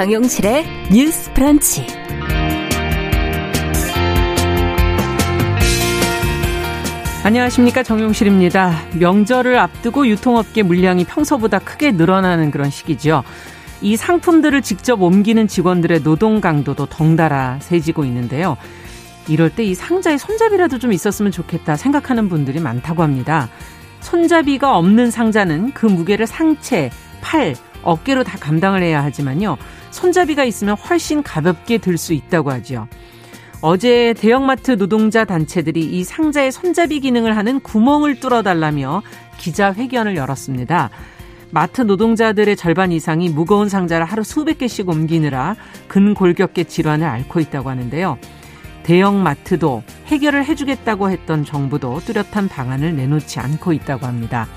정용실의 뉴스 프런치. 안녕하십니까 정용실입니다. 명절을 앞두고 유통업계 물량이 평소보다 크게 늘어나는 그런 시기죠. 이 상품들을 직접 옮기는 직원들의 노동 강도도 덩달아 세지고 있는데요. 이럴 때 이 상자에 손잡이라도 좀 있었으면 좋겠다 생각하는 분들이 많다고 합니다. 손잡이가 없는 상자는 그 무게를 상체, 팔, 어깨로 다 감당을 해야 하지만요. 손잡이가 있으면 훨씬 가볍게 들 수 있다고 하죠. 어제 대형마트 노동자 단체들이 이 상자의 손잡이 기능을 하는 구멍을 뚫어달라며 기자회견을 열었습니다. 마트 노동자들의 절반 이상이 무거운 상자를 하루 수백 개씩 옮기느라 근골격계 질환을 앓고 있다고 하는데요. 대형 마트도 해결을 해주겠다고 했던 정부도 뚜렷한 방안을 내놓지 않고 있다고 합니다.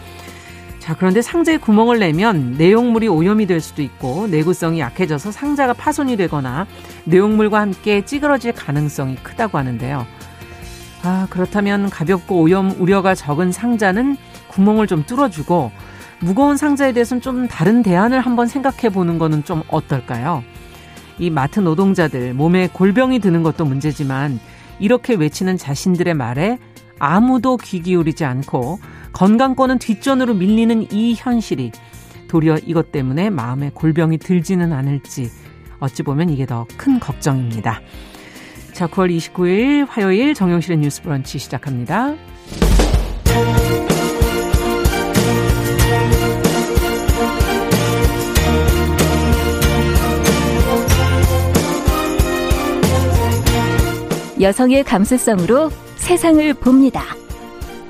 자, 그런데 상자에 구멍을 내면 내용물이 오염이 될 수도 있고 내구성이 약해져서 상자가 파손이 되거나 내용물과 함께 찌그러질 가능성이 크다고 하는데요. 아, 그렇다면 가볍고 오염 우려가 적은 상자는 구멍을 좀 뚫어주고 무거운 상자에 대해서는 좀 다른 대안을 한번 생각해 보는 거는 좀 어떨까요? 이 마트 노동자들 몸에 골병이 드는 것도 문제지만 이렇게 외치는 자신들의 말에 아무도 귀 기울이지 않고 건강권은 뒷전으로 밀리는 이 현실이 도리어 이것 때문에 마음에 골병이 들지는 않을지 어찌 보면 이게 더 큰 걱정입니다. 자, 9월 29일 화요일 정용실의 뉴스 브런치 시작합니다. 여성의 감수성으로 세상을 봅니다.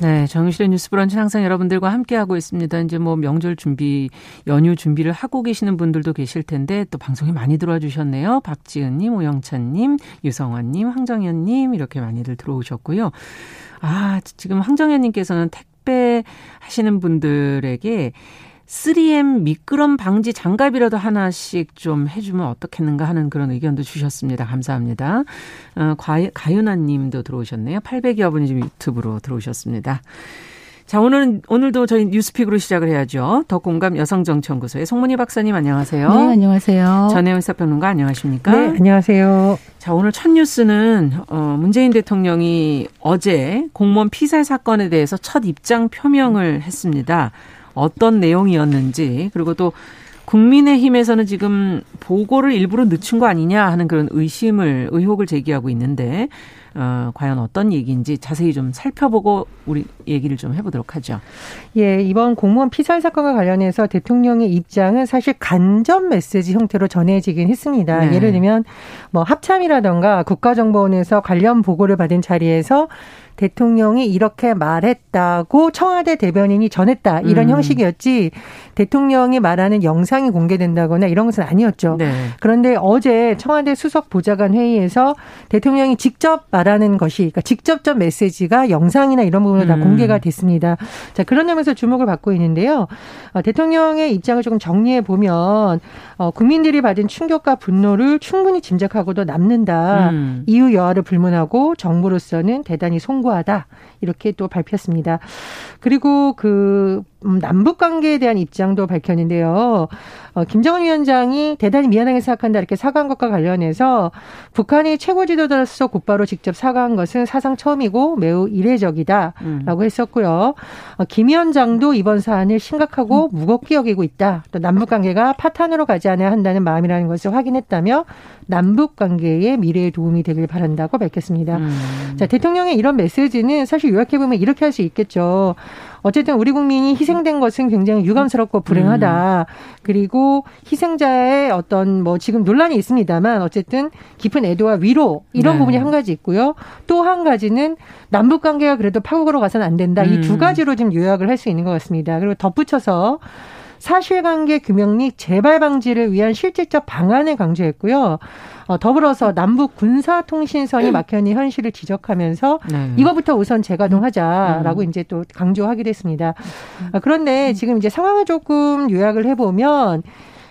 네, 정유실의 뉴스 브런치는 항상 여러분들과 함께하고 있습니다. 이제 뭐 명절 준비, 연휴 준비를 하고 계시는 분들도 계실 텐데 또 방송에 많이 들어와 주셨네요. 박지은님, 오영찬님, 유성환님, 황정현님 이렇게 많이들 들어오셨고요. 아, 지금 황정현님께서는 택배 하시는 분들에게 3M 미끄럼 방지 장갑이라도 하나씩 좀 해주면 어떻겠는가 하는 그런 의견도 주셨습니다. 감사합니다. 어, 가윤아 님도 들어오셨네요. 800여 분이 지금 유튜브로 들어오셨습니다. 자, 오늘은, 오늘도 저희 뉴스픽으로 시작을 해야죠. 더 공감 여성정치연구소의 송문희 박사님 안녕하세요. 네, 안녕하세요. 전혜원 사평론가 안녕하십니까? 네, 안녕하세요. 자, 오늘 첫 뉴스는, 어, 문재인 대통령이 어제 공무원 피살 사건에 대해서 첫 입장 표명을 했습니다. 어떤 내용이었는지 그리고 또 국민의힘에서는 지금 보고를 일부러 늦춘 거 아니냐 하는 그런 의심을 의혹을 제기하고 있는데 어, 과연 어떤 얘기인지 자세히 좀 살펴보고 우리 얘기를 좀 해보도록 하죠. 예, 이번 공무원 피살 사건과 관련해서 대통령의 입장은 사실 간접 메시지 형태로 전해지긴 했습니다. 네. 예를 들면 뭐 합참이라던가 국가정보원에서 관련 보고를 받은 자리에서 대통령이 이렇게 말했다고 청와대 대변인이 전했다 이런 음. 형식이었지 대통령이 말하는 영상이 공개된다거나 이런 것은 아니었죠. 네. 그런데 어제 청와대 수석 보좌관 회의에서 대통령이 직접 말하는 것이 그러니까 직접적 메시지가 영상이나 이런 부분으로 다 음. 공개가 됐습니다. 자 그런 점에서 주목을 받고 있는데요. 어, 대통령의 입장을 조금 정리해 보면 어, 국민들이 받은 충격과 분노를 충분히 짐작하고도 남는다. 음. 이유 여하를 불문하고 정부로서는 대단히 송구 송구하다 이렇게 또 발표했습니다. 그리고 그 음, 남북 관계에 대한 입장도 밝혔는데요. 어, 김정은 위원장이 대단히 미안하게 생각한다 이렇게 사과한 것과 관련해서 북한이 최고 지도자로서 곧바로 직접 사과한 것은 사상 처음이고 매우 이례적이다라고 음. 했었고요. 어, 김 위원장도 이번 사안을 심각하고 음. 무겁게 여기고 있다. 또 남북 관계가 파탄으로 가지 않아야 한다는 마음이라는 것을 확인했다며 남북 관계의 미래에 도움이 되길 바란다고 밝혔습니다. 음. 자, 대통령의 이런 메시지는 사실 요약해 보면 이렇게 할 수 있겠죠. 어쨌든 우리 국민이 희생된 것은 굉장히 유감스럽고 불행하다. 음. 그리고 희생자의 어떤 뭐 지금 논란이 있습니다만 어쨌든 깊은 애도와 위로 이런 네. 부분이 한 가지 있고요. 또 한 가지는 남북 관계가 그래도 파국으로 가서는 안 된다. 음. 이두 가지로 지금 요약을 할 수 있는 것 같습니다. 그리고 덧붙여서 사실관계 규명 및 재발 방지를 위한 실질적 방안을 강조했고요. 어, 더불어서 남북 군사 통신선이 막혀있는 현실을 지적하면서 네. 이거부터 우선 재가동하자라고 음. 이제 또 강조하기도 했습니다. 아, 그런데 지금 이제 상황을 조금 요약을 해보면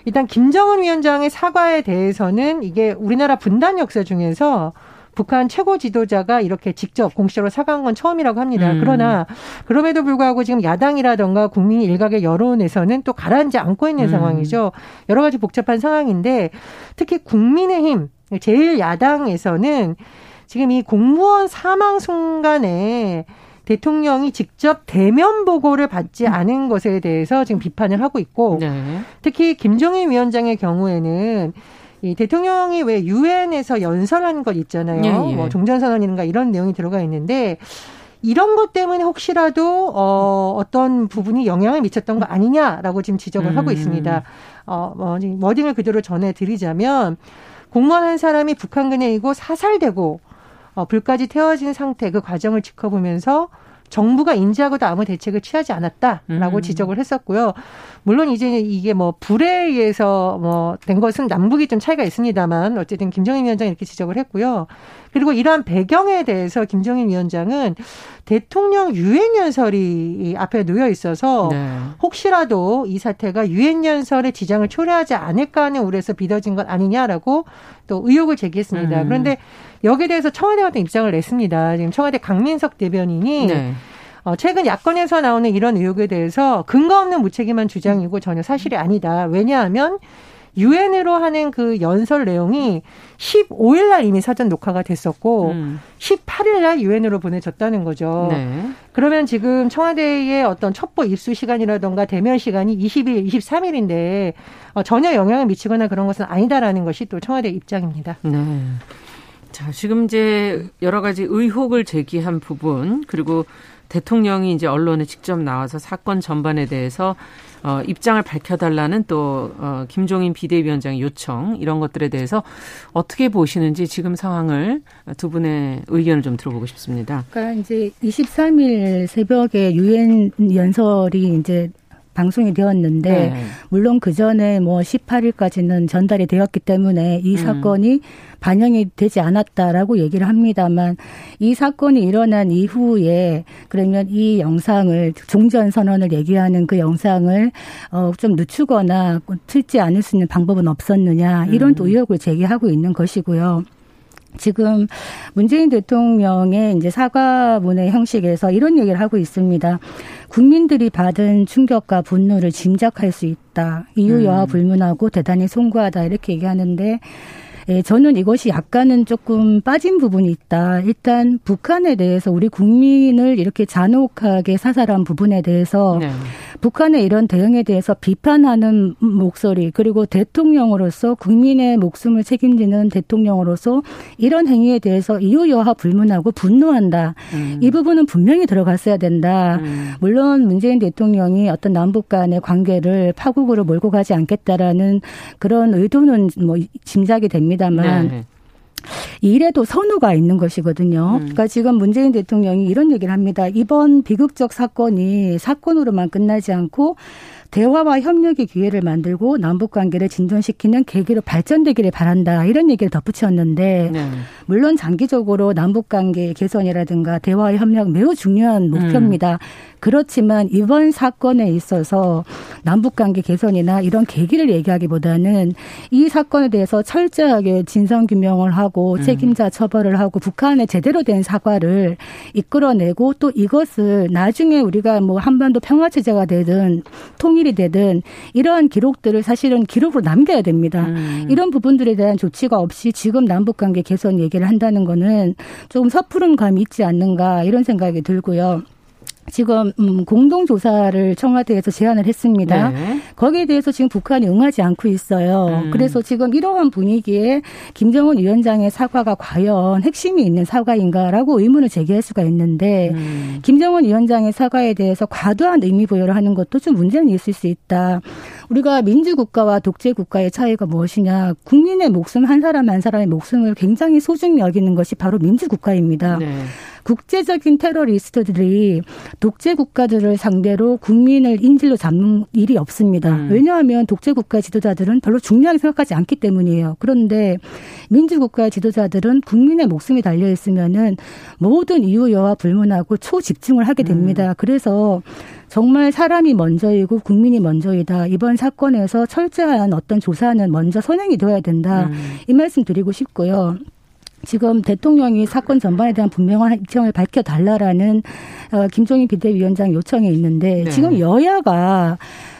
일단 김정은 위원장의 사과에 대해서는 이게 우리나라 분단 역사 중에서 북한 최고 지도자가 이렇게 직접 공식적으로 사과한 건 처음이라고 합니다. 음. 그러나 그럼에도 불구하고 지금 야당이라던가 국민 일각의 여론에서는 또 가라앉지 않고 있는 음. 상황이죠. 여러 가지 복잡한 상황인데 특히 국민의힘 제일 야당에서는 지금 이 공무원 사망 순간에 대통령이 직접 대면 보고를 받지 않은 것에 대해서 지금 비판을 하고 있고 네. 특히 김종인 위원장의 경우에는 이 대통령이 왜 유엔에서 연설한 것 있잖아요. 예, 예. 뭐 종전선언인가 이런 내용이 들어가 있는데 이런 것 때문에 혹시라도 어 어떤 부분이 영향을 미쳤던 거 아니냐라고 지금 지적을 음. 하고 있습니다. 어 뭐, 워딩을 그대로 전해 드리자면 공무원 한 사람이 북한군에 이고 사살되고 어 불까지 태워진 상태 그 과정을 지켜보면서 정부가 인지하고도 아무 대책을 취하지 않았다라고 음. 지적을 했었고요. 물론 이제 이게 뭐 불에 의해서 뭐 된 것은 남북이 좀 차이가 있습니다만 어쨌든 김정인 위원장이 이렇게 지적을 했고요. 그리고 이러한 배경에 대해서 김정인 위원장은 대통령 유엔 연설이 앞에 놓여 있어서 네. 혹시라도 이 사태가 유엔 연설의 지장을 초래하지 않을까 하는 우려에서 빚어진 것 아니냐라고 또 의혹을 제기했습니다. 음. 그런데 여기에 대해서 청와대가 또 입장을 냈습니다. 지금 청와대 강민석 대변인이 네. 어, 최근 야권에서 나오는 이런 의혹에 대해서 근거 없는 무책임한 주장이고 전혀 사실이 아니다. 왜냐하면 유엔으로 하는 그 연설 내용이 15일 날 이미 사전 녹화가 됐었고 음. 18일 날 유엔으로 보내졌다는 거죠. 네. 그러면 지금 청와대의 어떤 첩보 입수 시간이라던가 대면 시간이 20일, 23일인데 어, 전혀 영향을 미치거나 그런 것은 아니다라는 것이 또 청와대 입장입니다. 네. 자, 지금 이제 여러 가지 의혹을 제기한 부분 그리고 대통령이 이제 언론에 직접 나와서 사건 전반에 대해서 어, 입장을 밝혀달라는 또 어, 김종인 비대위원장의 요청 이런 것들에 대해서 어떻게 보시는지 지금 상황을 두 분의 의견을 좀 들어보고 싶습니다. 그러니까 이제 23일 새벽에 유엔 연설이 이제 방송이 되었는데 네. 물론 그 전에 뭐 18일까지는 전달이 되었기 때문에 이 음. 사건이 반영이 되지 않았다라고 얘기를 합니다만 이 사건이 일어난 이후에 그러면 이 영상을 종전 선언을 얘기하는 그 영상을 어좀 늦추거나 틀지 않을 수 있는 방법은 없었느냐 이런 또 음. 의혹을 제기하고 있는 것이고요. 지금 문재인 대통령의 이제 사과문의 형식에서 이런 얘기를 하고 있습니다. 국민들이 받은 충격과 분노를 짐작할 수 있다. 이유 여하 음. 불문하고 대단히 송구하다. 이렇게 얘기하는데 예, 저는 이것이 약간은 조금 빠진 부분이 있다. 일단 북한에 대해서 우리 국민을 이렇게 잔혹하게 사살한 부분에 대해서 네. 북한의 이런 대응에 대해서 비판하는 목소리 그리고 대통령으로서 국민의 목숨을 책임지는 대통령으로서 이런 행위에 대해서 이유 여하 불문하고 분노한다. 음. 이 부분은 분명히 들어갔어야 된다. 음. 물론 문재인 대통령이 어떤 남북 간의 관계를 파국으로 몰고 가지 않겠다라는 그런 의도는 뭐 짐작이 됩니다 만 네. 이래도 선우가 있는 것이거든요. 음. 그러니까 지금 문재인 대통령이 이런 얘기를 합니다. 이번 비극적 사건이 사건으로만 끝나지 않고 대화와 협력의 기회를 만들고 남북 관계를 진전시키는 계기로 발전되기를 바란다. 이런 얘기를 덧붙였는데 네. 물론 장기적으로 남북 관계 개선이라든가 대화 협력 매우 중요한 목표입니다. 음. 그렇지만 이번 사건에 있어서 남북 관계 개선이나 이런 계기를 얘기하기보다는 이 사건에 대해서 철저하게 진상 규명을 하고 음. 책임자 처벌을 하고 북한에 제대로 된 사과를 이끌어내고 또 이것을 나중에 우리가 뭐 한반도 평화 체제가 되든 통 일이 되든 이러한 기록들을 사실은 기록으로 남겨야 됩니다. 음. 이런 부분들에 대한 조치가 없이 지금 남북 관계 개선 얘기를 한다는 거는 조금 섣부른 감이 있지 않는가 이런 생각이 들고요. 지금 음, 공동 조사를 청와대에서 제안을 했습니다. 네. 거기에 대해서 지금 북한이 응하지 않고 있어요. 음. 그래서 지금 이러한 분위기에 김정은 위원장의 사과가 과연 핵심이 있는 사과인가라고 의문을 제기할 수가 있는데 음. 김정은 위원장의 사과에 대해서 과도한 의미 부여를 하는 것도 좀 문제는 있을 수 있다. 우리가 민주국가와 독재국가의 차이가 무엇이냐. 국민의 목숨 한 사람 한 사람의 목숨을 굉장히 소중히 여기는 것이 바로 민주국가입니다. 네. 국제적인 테러리스트들이 독재 국가들을 상대로 국민을 인질로 잡는 일이 없습니다. 음. 왜냐하면 독재 국가 지도자들은 별로 중요하게 생각하지 않기 때문이에요. 그런데 민주국가 지도자들은 국민의 목숨이 달려 있으면은 모든 이유 여와 불문하고 초집중을 하게 됩니다. 음. 그래서 정말 사람이 먼저이고 국민이 먼저이다. 이번 사건에서 철저한 어떤 조사는 먼저 선행이 되어야 된다. 음. 이 말씀 드리고 싶고요. 지금 대통령이 사건 전반에 대한 분명한 입장을 밝혀달라라는 어, 김종인 비대위원장 요청이 있는데 네. 지금 여야가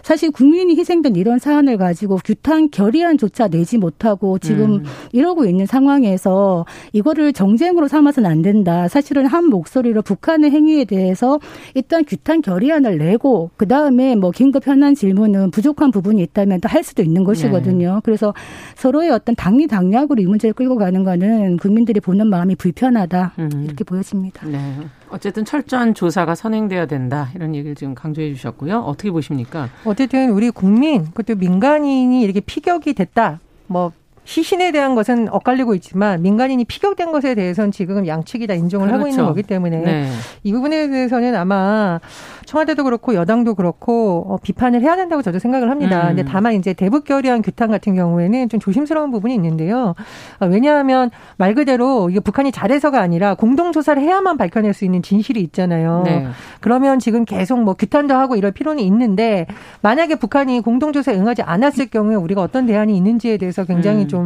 사실 국민이 희생된 이런 사안을 가지고 규탄 결의안조차 내지 못하고 지금 음. 이러고 있는 상황에서 이거를 정쟁으로 삼아서는 안 된다. 사실은 한 목소리로 북한의 행위에 대해서 일단 규탄 결의안을 내고 그 다음에 뭐 긴급 현안 질문은 부족한 부분이 있다면 또 할 수도 있는 것이거든요. 네. 그래서 서로의 어떤 당리 당략으로 이 문제를 끌고 가는 거는 국민들이 보는 마음이 불편하다 음. 이렇게 보여집니다. 네. 어쨌든 철저한 조사가 선행돼야 된다 이런 얘기를 지금 강조해 주셨고요. 어떻게 보십니까? 어쨌든 우리 국민 그것도 민간인이 이렇게 피격이 됐다. 뭐 시신에 대한 것은 엇갈리고 있지만 민간인이 피격된 것에 대해서는 지금 양측이 다 인정을 그렇죠. 하고 있는 그렇죠. 거기 때문에 네. 이 부분에 대해서는 아마 청와대도 그렇고 여당도 그렇고 어, 비판을 해야 된다고 저도 생각을 합니다. 음. 근데 다만 이제 대북 결의안 규탄 같은 경우에는 좀 조심스러운 부분이 있는데요. 어, 왜냐하면 말 그대로 이게 북한이 잘해서가 아니라 공동 조사를 해야만 밝혀낼 수 있는 진실이 있잖아요. 네. 그러면 지금 계속 뭐 규탄도 하고 이럴 필요는 있는데 만약에 북한이 공동 조사에 응하지 않았을 경우에 우리가 어떤 대안이 있는지에 대해서 굉장히 음. 좀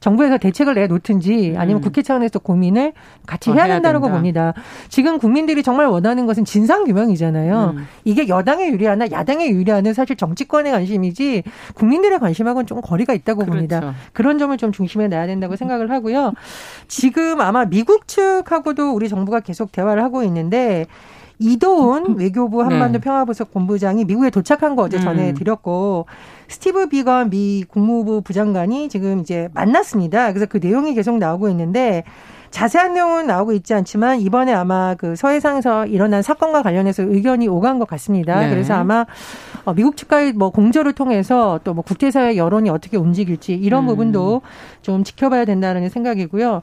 정부에서 대책을 내놓든지 아니면 음. 국회 차원에서 고민을 같이 어, 해야 된다고 봅니다. 지금 국민들이 정말 원하는 것은 진상 규명이잖아요. 음. 이게 여당에 유리하나 야당에 유리하는 사실 정치권의 관심이지 국민들의 관심하고는 좀 거리가 있다고 그렇죠. 봅니다. 그런 점을 좀 중심에 놔야 된다고 생각을 하고요. 지금 아마 미국 측하고도 우리 정부가 계속 대화를 하고 있는데 이도훈 음. 외교부 한반도 네. 평화부석 본부장이 미국에 도착한 거 어제 음. 전해드렸고 스티브 비건 미 국무부 부장관이 지금 이제 만났습니다. 그래서 그 내용이 계속 나오고 있는데 자세한 내용은 나오고 있지 않지만 이번에 아마 그 서해상에서 일어난 사건과 관련해서 의견이 오간 것 같습니다. 네. 그래서 아마 어, 미국 측과의 뭐 공조를 통해서 또 뭐 국제사회 여론이 어떻게 움직일지 이런 음. 부분도 좀 지켜봐야 된다는 생각이고요.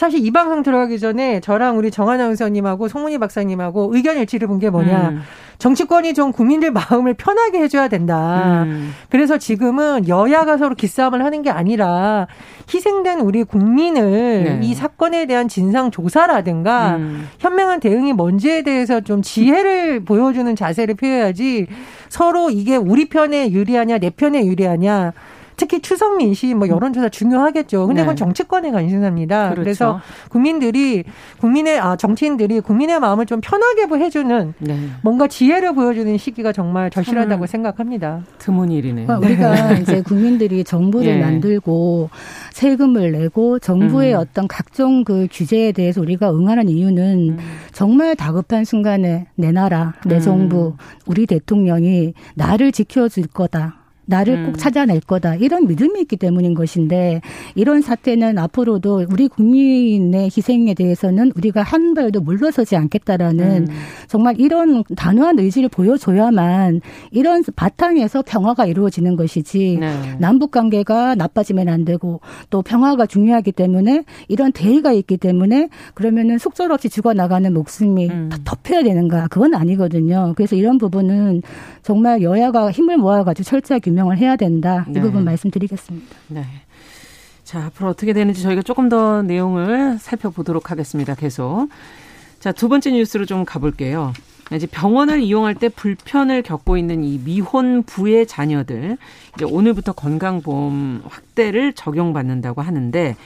사실 이 방송 들어가기 전에 저랑 우리 정한아나운서님하고 송문희 박사님하고 의견 일치를 본 게 뭐냐. 음. 정치권이 좀 국민들 마음을 편하게 해줘야 된다. 음. 그래서 지금은 여야가 서로 기싸움을 하는 게 아니라 희생된 우리 국민을 네. 이 사건에 대한 진상 조사라든가 음. 현명한 대응이 뭔지에 대해서 좀 지혜를 보여주는 자세를 표해야지 서로 이게 우리 편에 유리하냐 내 편에 유리하냐 특히 추석 민심 뭐 여론조사 중요하겠죠. 근데 그건 네. 정치권의 관심사입니다. 그렇죠. 그래서 국민들이 국민의 아 정치인들이 국민의 마음을 좀 편하게 해주는 네. 뭔가 지혜를 보여주는 시기가 정말 절실하다고 생각합니다. 드문 일이네요. 그러니까 우리가 네. 이제 국민들이 정부를 예. 만들고 세금을 내고 정부의 음. 어떤 각종 그 규제에 대해서 우리가 응하는 이유는 음. 정말 다급한 순간에 내 나라, 내 음. 정부, 우리 대통령이 나를 지켜줄 거다. 나를 음. 꼭 찾아낼 거다 이런 믿음이 있기 때문인 것인데 이런 사태는 앞으로도 우리 국민의 희생에 대해서는 우리가 한 발도 물러서지 않겠다라는 음. 정말 이런 단호한 의지를 보여줘야만 이런 바탕에서 평화가 이루어지는 것이지 네. 남북 관계가 나빠지면 안 되고 또 평화가 중요하기 때문에 이런 대의가 있기 때문에 그러면은 속절없이 죽어 나가는 목숨이 음. 덮여야 되는가 그건 아니거든요. 그래서 이런 부분은 정말 여야가 힘을 모아가지고 철저하게 규명 규명을 해야 된다. 이 네. 부분 말씀드리겠습니다. 네. 자, 앞으로 어떻게 되는지 저희가 조금 더 내용을 살펴보도록 하겠습니다. 계속. 자, 두 번째 뉴스로 좀 가볼게요. 이제 병원을 이용할 때 불편을 겪고 있는 이 미혼 부의 자녀들 이제 오늘부터 건강보험 확대를 적용받는다고 하는데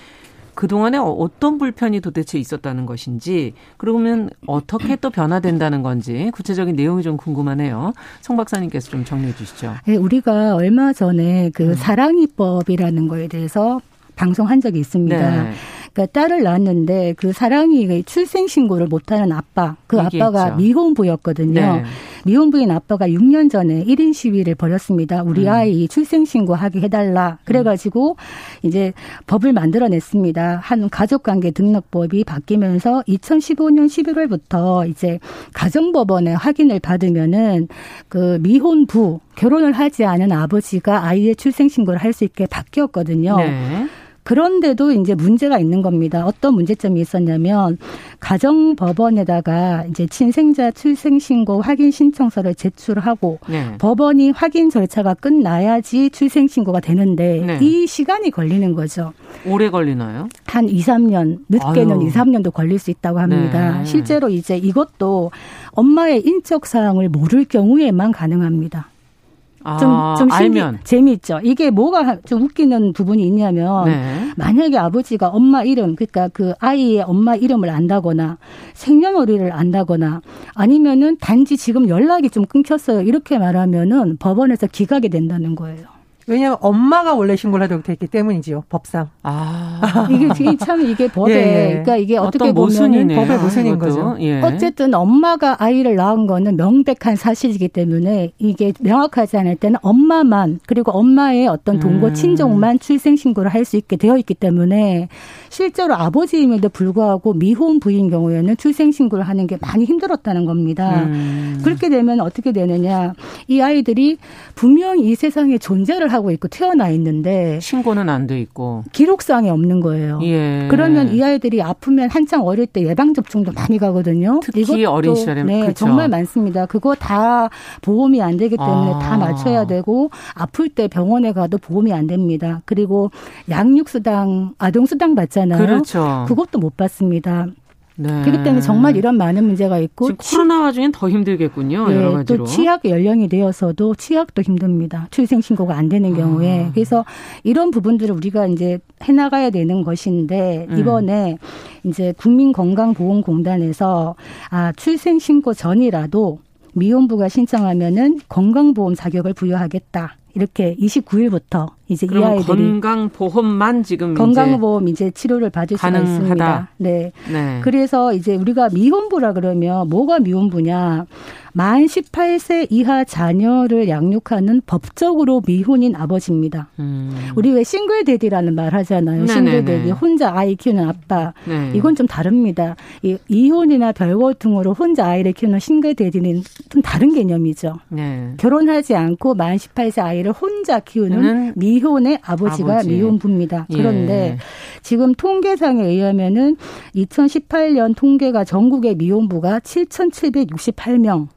그동안에 어떤 불편이 도대체 있었다는 것인지 그러면 어떻게 또 변화된다는 건지 구체적인 내용이 좀 궁금하네요. 송 박사님께서 좀 정리해 주시죠. 네, 우리가 얼마 전에 그 음. 사랑이법이라는 거에 대해서 방송한 적이 있습니다. 네. 그러니까 딸을 낳았는데 그 사랑이 출생 신고를 못하는 아빠, 그 아빠가 미혼부였거든요. 네. 미혼부인 아빠가 6년 전에 1인 시위를 벌였습니다. 우리 음. 아이 출생 신고하게 해달라. 그래가지고 이제 법을 만들어냈습니다. 한 가족관계 등록법이 바뀌면서 2015년 11월부터 이제 가정법원에 확인을 받으면은 그 미혼부 결혼을 하지 않은 아버지가 아이의 출생 신고를 할 수 있게 바뀌었거든요. 네. 그런데도 이제 문제가 있는 겁니다. 어떤 문제점이 있었냐면 가정 법원에다가 이제 친생자 출생 신고 확인 신청서를 제출하고 네. 법원이 확인 절차가 끝나야지 출생 신고가 되는데 네. 이 시간이 걸리는 거죠. 오래 걸리나요? 한 2, 3년, 늦게는 아유. 2, 3년도 걸릴 수 있다고 합니다. 네. 실제로 이제 이것도 엄마의 인적 사항을 모를 경우에만 가능합니다. 좀, 아, 좀 신기, 알면. 재미있죠. 이게 뭐가 좀 웃기는 부분이 있냐면, 네. 만약에 아버지가 엄마 이름, 그러니까 그 아이의 엄마 이름을 안다거나, 생년월일을 안다거나, 아니면은 단지 지금 연락이 좀 끊겼어요. 이렇게 말하면은 법원에서 기각이 된다는 거예요. 왜냐하면 엄마가 원래 신고를 하도록 됐기 때문이지요 법상. 아 이게 참 이게 법에 예, 예. 그러니까 이게 어떻게 보면 법의 모순인 거죠. 예. 어쨌든 엄마가 아이를 낳은 거는 명백한 사실이기 때문에 이게 명확하지 않을 때는 엄마만 그리고 엄마의 어떤 동거 음. 친족만 출생 신고를 할 수 있게 되어 있기 때문에 실제로 아버지임에도 불구하고 미혼 부인 경우에는 출생 신고를 하는 게 많이 힘들었다는 겁니다. 음. 그렇게 되면 어떻게 되느냐 이 아이들이 분명히 이 세상에 존재를 하고 있고 태어나 있는데 신고는 안 돼 있고 기록상에 없는 거예요. 예. 그러면 이 아이들이 아프면 한창 어릴 때 예방 접종도 많이 가거든요. 특히 어린 시절에 네, 그렇죠. 정말 많습니다. 그거 다 보험이 안 되기 때문에 아. 다 맞춰야 되고 아플 때 병원에 가도 보험이 안 됩니다. 그리고 양육수당, 아동수당 받잖아요. 그렇죠. 그것도 못 받습니다. 네. 그렇기 때문에 정말 이런 많은 문제가 있고 지금 코로나 와중엔 더 힘들겠군요. 네, 여러 가지로. 또 취약 연령이 되어서도 취약도 힘듭니다. 출생 신고가 안 되는 경우에. 아. 그래서 이런 부분들을 우리가 이제 해 나가야 되는 것인데 음. 이번에 음. 이제 국민건강보험공단에서 아 출생 신고 전이라도 미혼부가 신청하면은 건강보험 자격을 부여하겠다. 이렇게 29일부터 이제 이 아이들이 건강 보험만 지금 건강보험 이제, 이제 치료를 받을 가능하다. 수가 있습니다. 네. 네. 그래서 이제 우리가 미혼부라 그러면 뭐가 미혼부냐? 만 18세 이하 자녀를 양육하는 법적으로 미혼인 아버지입니다. 음. 우리 왜 single daddy라는 말 하잖아요. single daddy 혼자 아이 키우는 아빠. 네. 이건 좀 다릅니다. 이, 이혼이나 별거 등으로 혼자 아이를 키우는 single daddy는 좀 다른 개념이죠. 네. 결혼하지 않고 만 18세 아이를 혼자 키우는 미혼 의 아버지가 아버지. 미혼부입니다. 예. 그런데 예. 지금 통계상에 의하면은 2018년 통계가 전국의 미혼부가 7,768명.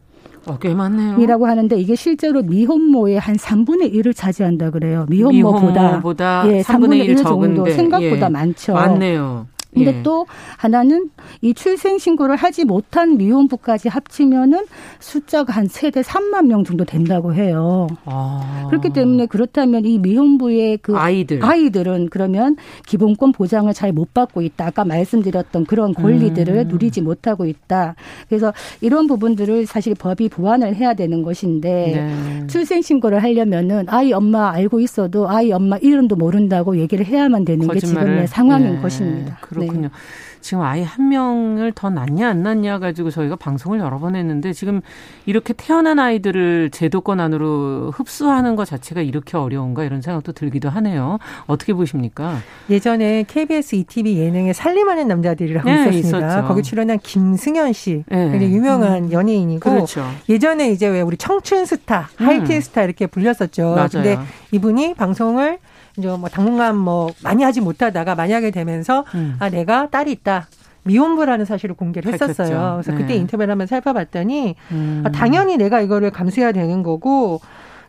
어, 꽤 많네요. 이라고 하는데 이게 실제로 미혼모의 한 3분의 1을 차지한다 그래요. 미혼모보다. 미혼모보다 예, 3분의 1 정도 적은데. 생각보다 예. 많죠. 많네요. 근데 예. 또 하나는 이 출생 신고를 하지 못한 미혼부까지 합치면은 숫자가 한 세대 3만 명 정도 된다고 해요. 아. 그렇기 때문에 그렇다면 이 미혼부의 그 아이들 아이들은 그러면 기본권 보장을 잘 못 받고 있다. 아까 말씀드렸던 그런 권리들을 음. 누리지 못하고 있다. 그래서 이런 부분들을 사실 법이 보완을 해야 되는 것인데 네. 출생 신고를 하려면은 아이 엄마 알고 있어도 아이 엄마 이름도 모른다고 얘기를 해야만 되는 거짓말을. 게 지금의 상황인 네. 것입니다. 그렇군요. 네. 지금 아이 한 명을 더 낳냐 안 낳냐 가지고 저희가 방송을 여러 번 했는데 지금 이렇게 태어난 아이들을 제도권 안으로 흡수하는 것 자체가 이렇게 어려운가 이런 생각도 들기도 하네요. 어떻게 보십니까? 예전에 KBS ETV 예능에 살림하는 남자들이라고 네, 있었습니다. 있었죠. 거기 출연한 김승현 씨, 네. 굉장히 유명한 음. 연예인이고 그렇죠. 예전에 이제 왜 우리 청춘 스타, 음. 하이틴 스타 이렇게 불렸었죠. 맞아요. 근데 이분이 방송을 이제 뭐 당분간 뭐 많이 하지 못하다가 만약에 되면서 음. 아 내가 딸이 있다. 미혼부라는 사실을 공개를 했었어요. 그래서 네. 그때 인터뷰를 한번 살펴봤더니 음. 아, 당연히 내가 이거를 감수해야 되는 거고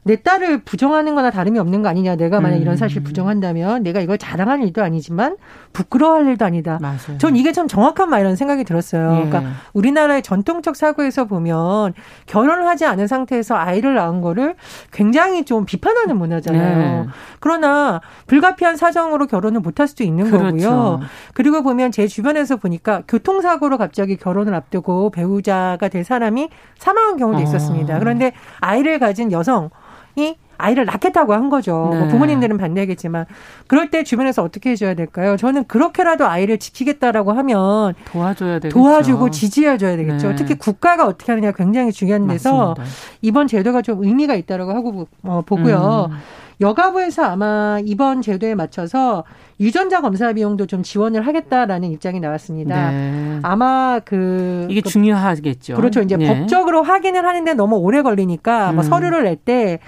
내 딸을 부정하는 거나 다름이 없는 거 아니냐. 내가 만약 음. 이런 사실 부정한다면 내가 이걸 자랑할 일도 아니지만 부끄러워할 일도 아니다. 맞아요. 전 이게 참 정확한 말이라는 생각이 들었어요. 예. 그러니까 우리나라의 전통적 사고에서 보면 결혼을 하지 않은 상태에서 아이를 낳은 거를 굉장히 좀 비판하는 문화잖아요. 네. 그러나 불가피한 사정으로 결혼을 못 할 수도 있는 그렇죠. 거고요. 그리고 보면 제 주변에서 보니까 교통사고로 갑자기 결혼을 앞두고 배우자가 될 사람이 사망한 경우도 아. 있었습니다. 아. 그런데 아이를 가진 여성 이 아이를 낳겠다고 한 거죠. 뭐 네. 뭐 부모님들은 반대하겠지만 그럴 때 주변에서 어떻게 해줘야 될까요? 저는 그렇게라도 아이를 지키겠다라고 하면 도와줘야 되겠죠. 도와주고 지지해줘야 되겠죠. 네. 특히 국가가 어떻게 하느냐 굉장히 중요한 데서 맞습니다. 이번 제도가 좀 의미가 있다라고 하고 어, 보고요. 음. 여가부에서 아마 이번 제도에 맞춰서 유전자 검사 비용도 좀 지원을 하겠다라는 입장이 나왔습니다. 네. 아마 그 이게 그, 중요하겠죠. 그렇죠. 이제 네. 법적으로 확인을 하는데 너무 오래 걸리니까 뭐 음. 뭐 서류를 낼 때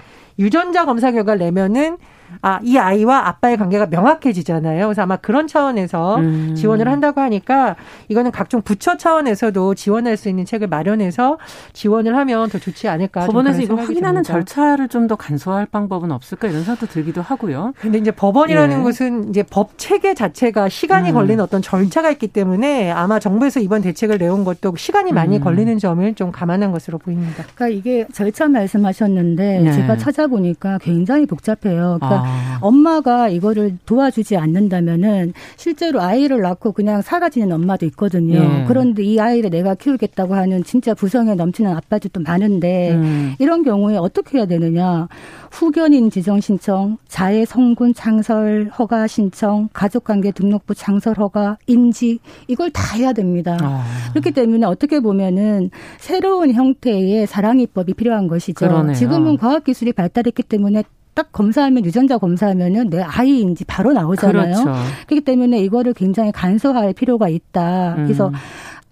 유전자 검사 결과를 내면은 아, 이 아이와 아빠의 관계가 명확해지잖아요. 그래서 아마 그런 차원에서 음. 지원을 한다고 하니까 이거는 각종 부처 차원에서도 지원할 수 있는 책을 마련해서 지원을 하면 더 좋지 않을까. 법원에서 이거 확인하는 듭니다. 절차를 좀 더 간소화할 방법은 없을까 이런 생각도 들기도 하고요. 근데 이제 법원이라는 예. 것은 이제 법 체계 자체가 시간이 음. 걸리는 어떤 절차가 있기 때문에 아마 정부에서 이번 대책을 내온 것도 시간이 많이 음. 걸리는 점을 좀 감안한 것으로 보입니다. 그러니까 이게 절차 말씀하셨는데 네. 제가 찾아보니까 굉장히 복잡해요. 그러니까 아. 엄마가 이거를 도와주지 않는다면은 실제로 아이를 낳고 그냥 사라지는 엄마도 있거든요. 네. 그런데 이 아이를 내가 키우겠다고 하는 진짜 부성에 넘치는 아빠들도 많은데 음. 이런 경우에 어떻게 해야 되느냐? 후견인 지정 신청, 자해 성군 창설 허가 신청, 가족관계 등록부 창설 허가, 인지 이걸 다 해야 됩니다. 아. 그렇기 때문에 어떻게 보면은 새로운 형태의 사랑이법이 필요한 것이죠. 그러네요. 지금은 과학기술이 발달했기 때문에 딱 검사하면 유전자 검사하면은 내 아이인지 바로 나오잖아요. 그렇죠. 그렇기 때문에 이거를 굉장히 간소화할 필요가 있다. 그래서 음.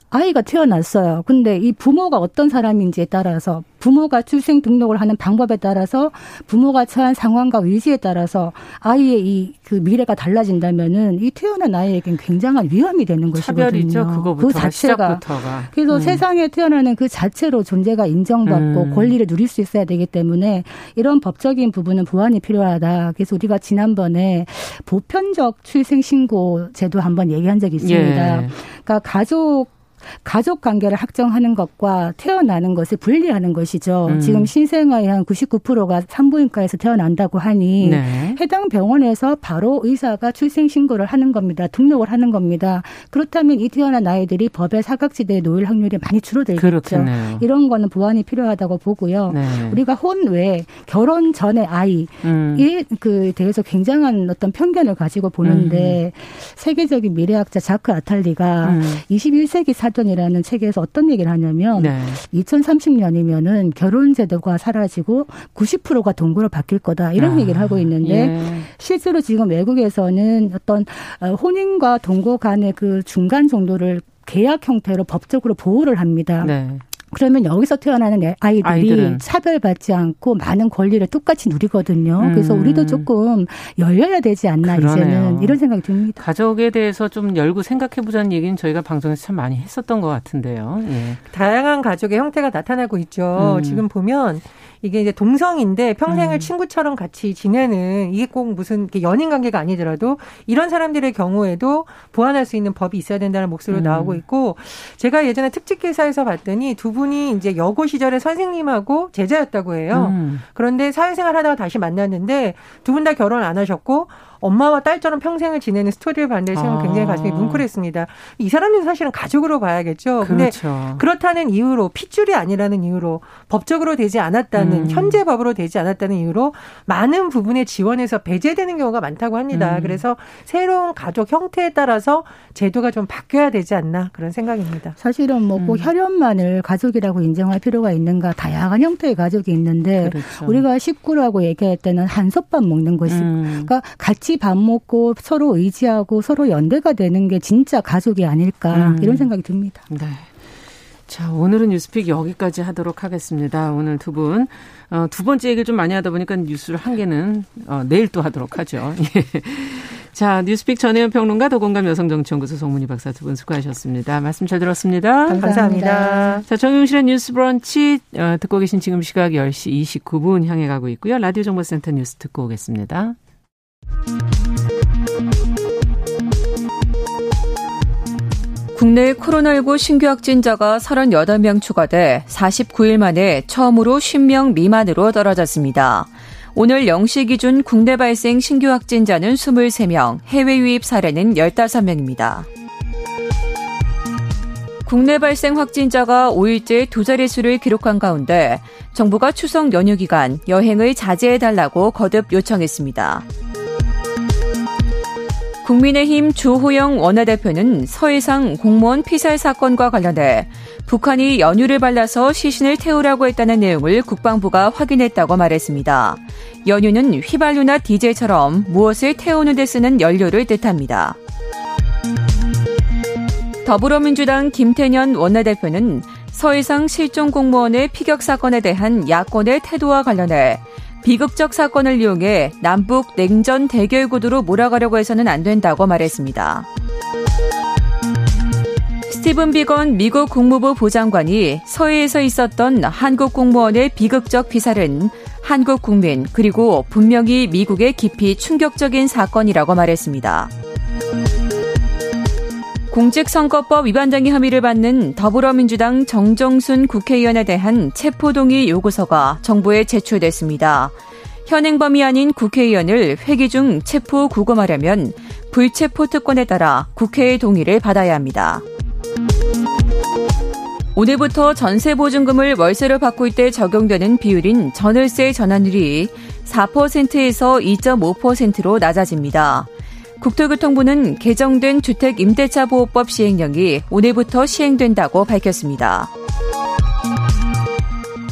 아이가 태어났어요. 근데 이 부모가 어떤 사람인지에 따라서 부모가 출생 등록을 하는 방법에 따라서 부모가 처한 상황과 위치에 따라서 아이의 이 그 미래가 달라진다면은 이 태어난 아이에겐 굉장한 위험이 되는 것이거든요. 차별이죠. 그거부터 그 자체가. 시작부터가. 그래서 음. 세상에 태어나는 그 자체로 존재가 인정받고 음. 권리를 누릴 수 있어야 되기 때문에 이런 법적인 부분은 보완이 필요하다. 그래서 우리가 지난번에 보편적 출생 신고 제도 한번 얘기한 적이 있습니다. 예. 그러니까 가족 가족 관계를 확정하는 것과 태어나는 것을 분리하는 것이죠. 음. 지금 신생아의 한 99%가 산부인과에서 태어난다고 하니 네. 해당 병원에서 바로 의사가 출생 신고를 하는 겁니다. 등록을 하는 겁니다. 그렇다면 이 태어난 아이들이 법의 사각지대에 놓일 확률이 많이 줄어들겠죠. 그렇겠네요. 이런 거는 보완이 필요하다고 보고요. 네. 우리가 혼외 결혼 전에 아이에 음. 그 대해서 굉장한 어떤 편견을 가지고 보는데 음. 세계적인 미래학자 자크 아탈리가 21세기 음. 사 사전이라는 책에서 어떤 얘기를 하냐면 네. 2030년이면은 결혼 제도가 사라지고 90%가 동거로 바뀔 거다 이런 아, 얘기를 하고 있는데 예. 실제로 지금 외국에서는 어떤 어, 혼인과 동거 간의 그 중간 정도를 계약 형태로 법적으로 보호를 합니다. 네. 그러면 여기서 태어나는 아이들이 아이들은. 차별받지 않고 많은 권리를 똑같이 누리거든요. 음. 그래서 우리도 조금 열려야 되지 않나 그러네요. 이제는 이런 생각이 듭니다. 가족에 대해서 좀 열고 생각해 보자는 얘기는 저희가 방송에서 참 많이 했었던 것 같은데요. 예. 다양한 가족의 형태가 나타나고 있죠. 음. 지금 보면 이게 이제 동성인데 평생을 음. 친구처럼 같이 지내는 이게 꼭 무슨 연인 관계가 아니더라도 이런 사람들의 경우에도 보완할 수 있는 법이 있어야 된다는 목소리로 음. 나오고 있고 제가 예전에 특집 기사에서 봤더니 두 분이 이제 여고 시절에 선생님하고 제자였다고 해요. 음. 그런데 사회생활 하다가 다시 만났는데 두 분 다 결혼 안 하셨고 엄마와 딸처럼 평생을 지내는 스토리를 봤는데 저는 아. 굉장히 가슴이 뭉클했습니다. 이 사람들은 사실은 가족으로 봐야겠죠. 근데 그렇죠. 그렇다는 이유로 핏줄이 아니라는 이유로 법적으로 되지 않았다는 음. 현재 법으로 되지 않았다는 이유로 많은 부분에 지원해서 배제되는 경우가 많다고 합니다. 음. 그래서 새로운 가족 형태에 따라서 제도가 좀 바뀌어야 되지 않나 그런 생각입니다. 사실은 뭐꼭 음. 혈연만을 가족이라고 인정할 필요가 있는가 다양한 형태의 가족이 있는데 그렇죠. 우리가 식구라고 얘기할 때는 한솥밥 먹는 것이 음. 그러니까 같이 같이 밥 먹고 서로 의지하고 서로 연대가 되는 게 진짜 가족이 아닐까 음. 이런 생각이 듭니다. 네. 자, 오늘은 뉴스픽 여기까지 하도록 하겠습니다. 오늘 두 분, 어, 두 번째 얘기를 좀 많이 하다 보니까 뉴스를 한 개는, 어, 내일 또 하도록 하죠. 예. 자, 뉴스픽 전혜연 평론가 더공감 여성정치연구소 송문희 박사 두 분 수고하셨습니다. 말씀 잘 들었습니다. 감사합니다. 감사합니다. 자, 정용실의 뉴스 브런치, 어, 듣고 계신 지금 시각 10시 29분 향해 가고 있고요. 라디오 정보센터 뉴스 듣고 오겠습니다. 국내 코로나19 신규 확진자가 38명 추가돼 49일 만에 처음으로 10명 미만으로 떨어졌습니다. 오늘 0시 기준 국내 발생 신규 확진자는 23명, 해외 유입 사례는 15명입니다. 국내 발생 확진자가 5일째 두 자릿수를 기록한 가운데 정부가 추석 연휴 기간 여행을 자제해달라고 거듭 요청했습니다. 국민의힘 주호영 원내대표는 서해상 공무원 피살 사건과 관련해 북한이 연유를 발라서 시신을 태우라고 했다는 내용을 국방부가 확인했다고 말했습니다. 연유는 휘발유나 디젤처럼 무엇을 태우는 데 쓰는 연료를 뜻합니다. 더불어민주당 김태년 원내대표는 서해상 실종 공무원의 피격 사건에 대한 야권의 태도와 관련해 비극적 사건을 이용해 남북 냉전 대결 구도로 몰아가려고 해서는 안 된다고 말했습니다. 스티븐 비건 미국 국무부 부장관이 서해에서 있었던 한국 공무원의 비극적 피살은 한국 국민 그리고 분명히 미국의 깊이 충격적인 사건이라고 말했습니다. 공직선거법 위반 등의 혐의를 받는 더불어민주당 정정순 국회의원에 대한 체포동의 요구서가 정부에 제출됐습니다. 현행범이 아닌 국회의원을 회기 중 체포 구금하려면 불체포 특권에 따라 국회의 동의를 받아야 합니다. 오늘부터 전세 보증금을 월세로 바꿀 때 적용되는 비율인 전월세 전환율이 4%에서 2.5%로 낮아집니다. 국토교통부는 개정된 주택임대차보호법 시행령이 오늘부터 시행된다고 밝혔습니다.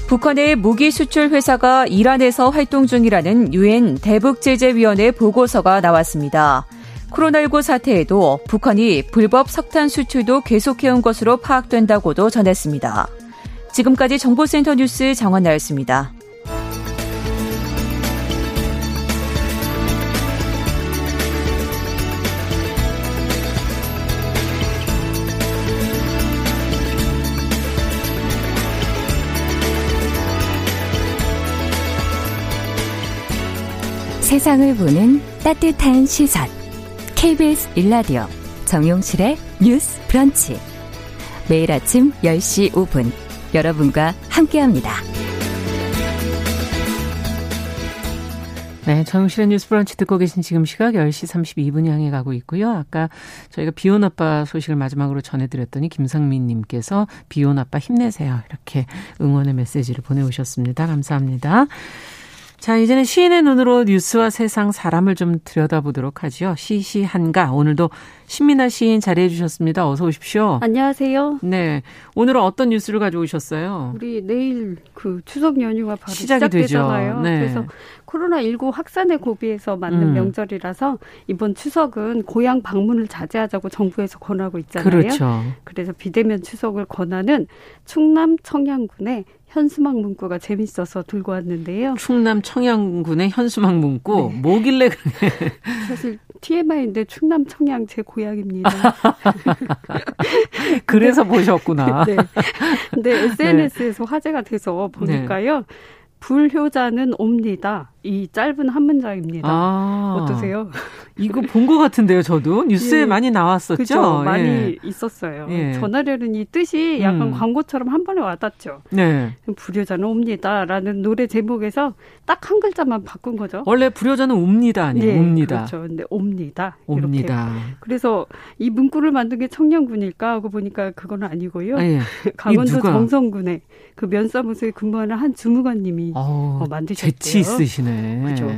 북한의 무기 수출 회사가 이란에서 활동 중이라는 유엔 대북제재위원회 보고서가 나왔습니다. 코로나19 사태에도 북한이 불법 석탄 수출도 계속해온 것으로 파악된다고도 전했습니다. 지금까지 정보센터 뉴스 정원나였습니다. 세상을 보는 따뜻한 시선. KBS 일라디오 정용실의 뉴스 브런치. 매일 아침 10시 5분 여러분과 함께합니다. 네, 정용실의 뉴스 브런치 듣고 계신 지금 시각 10시 32분 향해 가고 있고요. 아까 저희가 비온 아빠 소식을 마지막으로 전해드렸더니 김상민 님께서 비온 아빠 힘내세요. 이렇게 응원의 메시지를 보내오셨습니다. 감사합니다. 자, 이제는 시인의 눈으로 뉴스와 세상 사람을 좀 들여다보도록 하죠. 시시한가. 오늘도 신민아 시인 자리해 주셨습니다. 어서 오십시오. 안녕하세요. 네. 오늘은 어떤 뉴스를 가져오셨어요? 우리 내일 그 추석 연휴가 바로 시작이 시작되잖아요. 네. 그래서 코로나19 확산에 고비해서 맞는 음. 명절이라서 이번 추석은 고향 방문을 자제하자고 정부에서 권하고 있잖아요. 그렇죠. 그래서 비대면 추석을 권하는 충남 청양군의 현수막 문구가 재밌어서 들고 왔는데요. 충남 청양군의 현수막 문구 네. 뭐길래 그래? 사실 TMI인데 충남 청양 제 고향입니다. 그래서 보셨구나. 네. 근데 SNS에서 네. 화제가 돼서 보니까요. 네. 불효자는 옵니다. 이 짧은 한 문장입니다. 아, 어떠세요? 이거 본 것 같은데요, 저도 뉴스에 예, 많이 나왔었죠. 그렇죠, 많이 예. 있었어요. 예. 전하려는 이 뜻이 약간 음. 광고처럼 한 번에 와닿죠. 네. 불효자는 옵니다라는 노래 제목에서 딱 한 글자만 바꾼 거죠. 원래 불효자는 옵니다 아니에요? 네, 옵니다. 그렇죠. 근데 옵니다. 옵니다. 이렇게. 그래서 이 문구를 만든 게 청년군일까 하고 보니까 그건 아니고요. 아, 예. 강원도 정성군에 그 면사무소에 근무하는 한 주무관님이 어, 만드셨대요. 재치 있으시네. 그렇죠.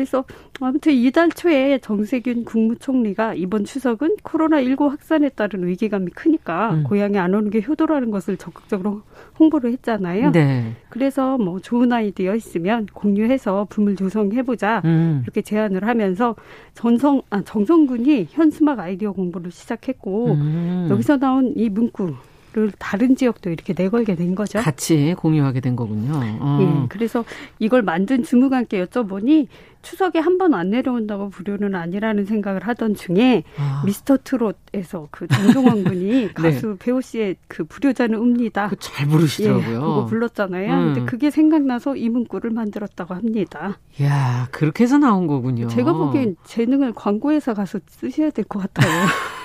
그래서 아무튼 이달 초에 정세균 국무총리가 이번 추석은 코로나19 확산에 따른 위기감이 크니까 음. 고향에 안 오는 게 효도라는 것을 적극적으로 홍보를 했잖아요. 네. 그래서 뭐 좋은 아이디어 있으면 공유해서 붐을 조성해보자 음. 이렇게 제안을 하면서 전성 아, 정성군이 현수막 아이디어 공부를 시작했고 음. 여기서 나온 이 문구 를 다른 지역도 이렇게 내걸게 된 거죠. 같이 공유하게 된 거군요. 어. 예, 그래서 이걸 만든 주무관께 여쭤보니 추석에 한 번 안 내려온다고 불효는 아니라는 생각을 하던 중에 아. 미스터 트롯에서 그 정종원 군이 네. 가수 배우 씨의 그 불효자는 읍니다. 잘 부르시더라고요. 예, 그거 불렀잖아요. 음. 근데 그게 생각나서 이 문구를 만들었다고 합니다. 야 그렇게 해서 나온 거군요. 제가 보기엔 재능을 광고회사 가서 쓰셔야 될 것 같아요.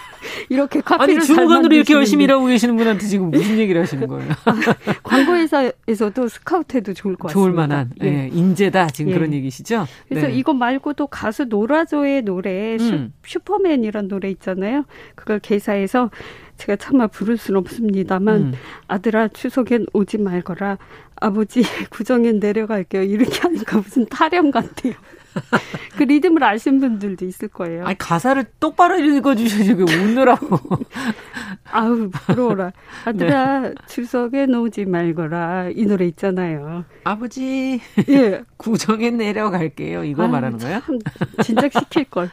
이렇게 카페를 아니 주무관으로 이렇게 열심히 일하고 계시는 분한테 지금 무슨 얘기를 하시는 거예요? 아, 광고회사에서도 스카우트해도 좋을 것 같습니다. 좋을 만한 예. 예. 인재다 지금 예. 그런 얘기시죠? 그래서 네. 이거 말고도 가수 노라조의 노래 음. 슈퍼맨이란 노래 있잖아요. 그걸 개사해서 제가 차마 부를 수는 없습니다만 음. 아들아 추석엔 오지 말거라 아버지 구정엔 내려갈게요 이렇게 하니까 무슨 타령 같아요. 그 리듬을 아시는 분들도 있을 거예요. 아니 가사를 똑바로 읽어주셔야지 그 웃느라고. 아우 부러워라. 아들아 네. 추석에 놓지 말거라 이 노래 있잖아요. 아버지 예 구정에 내려갈게요. 이거 아유, 말하는 거예요? 진작 시킬 걸.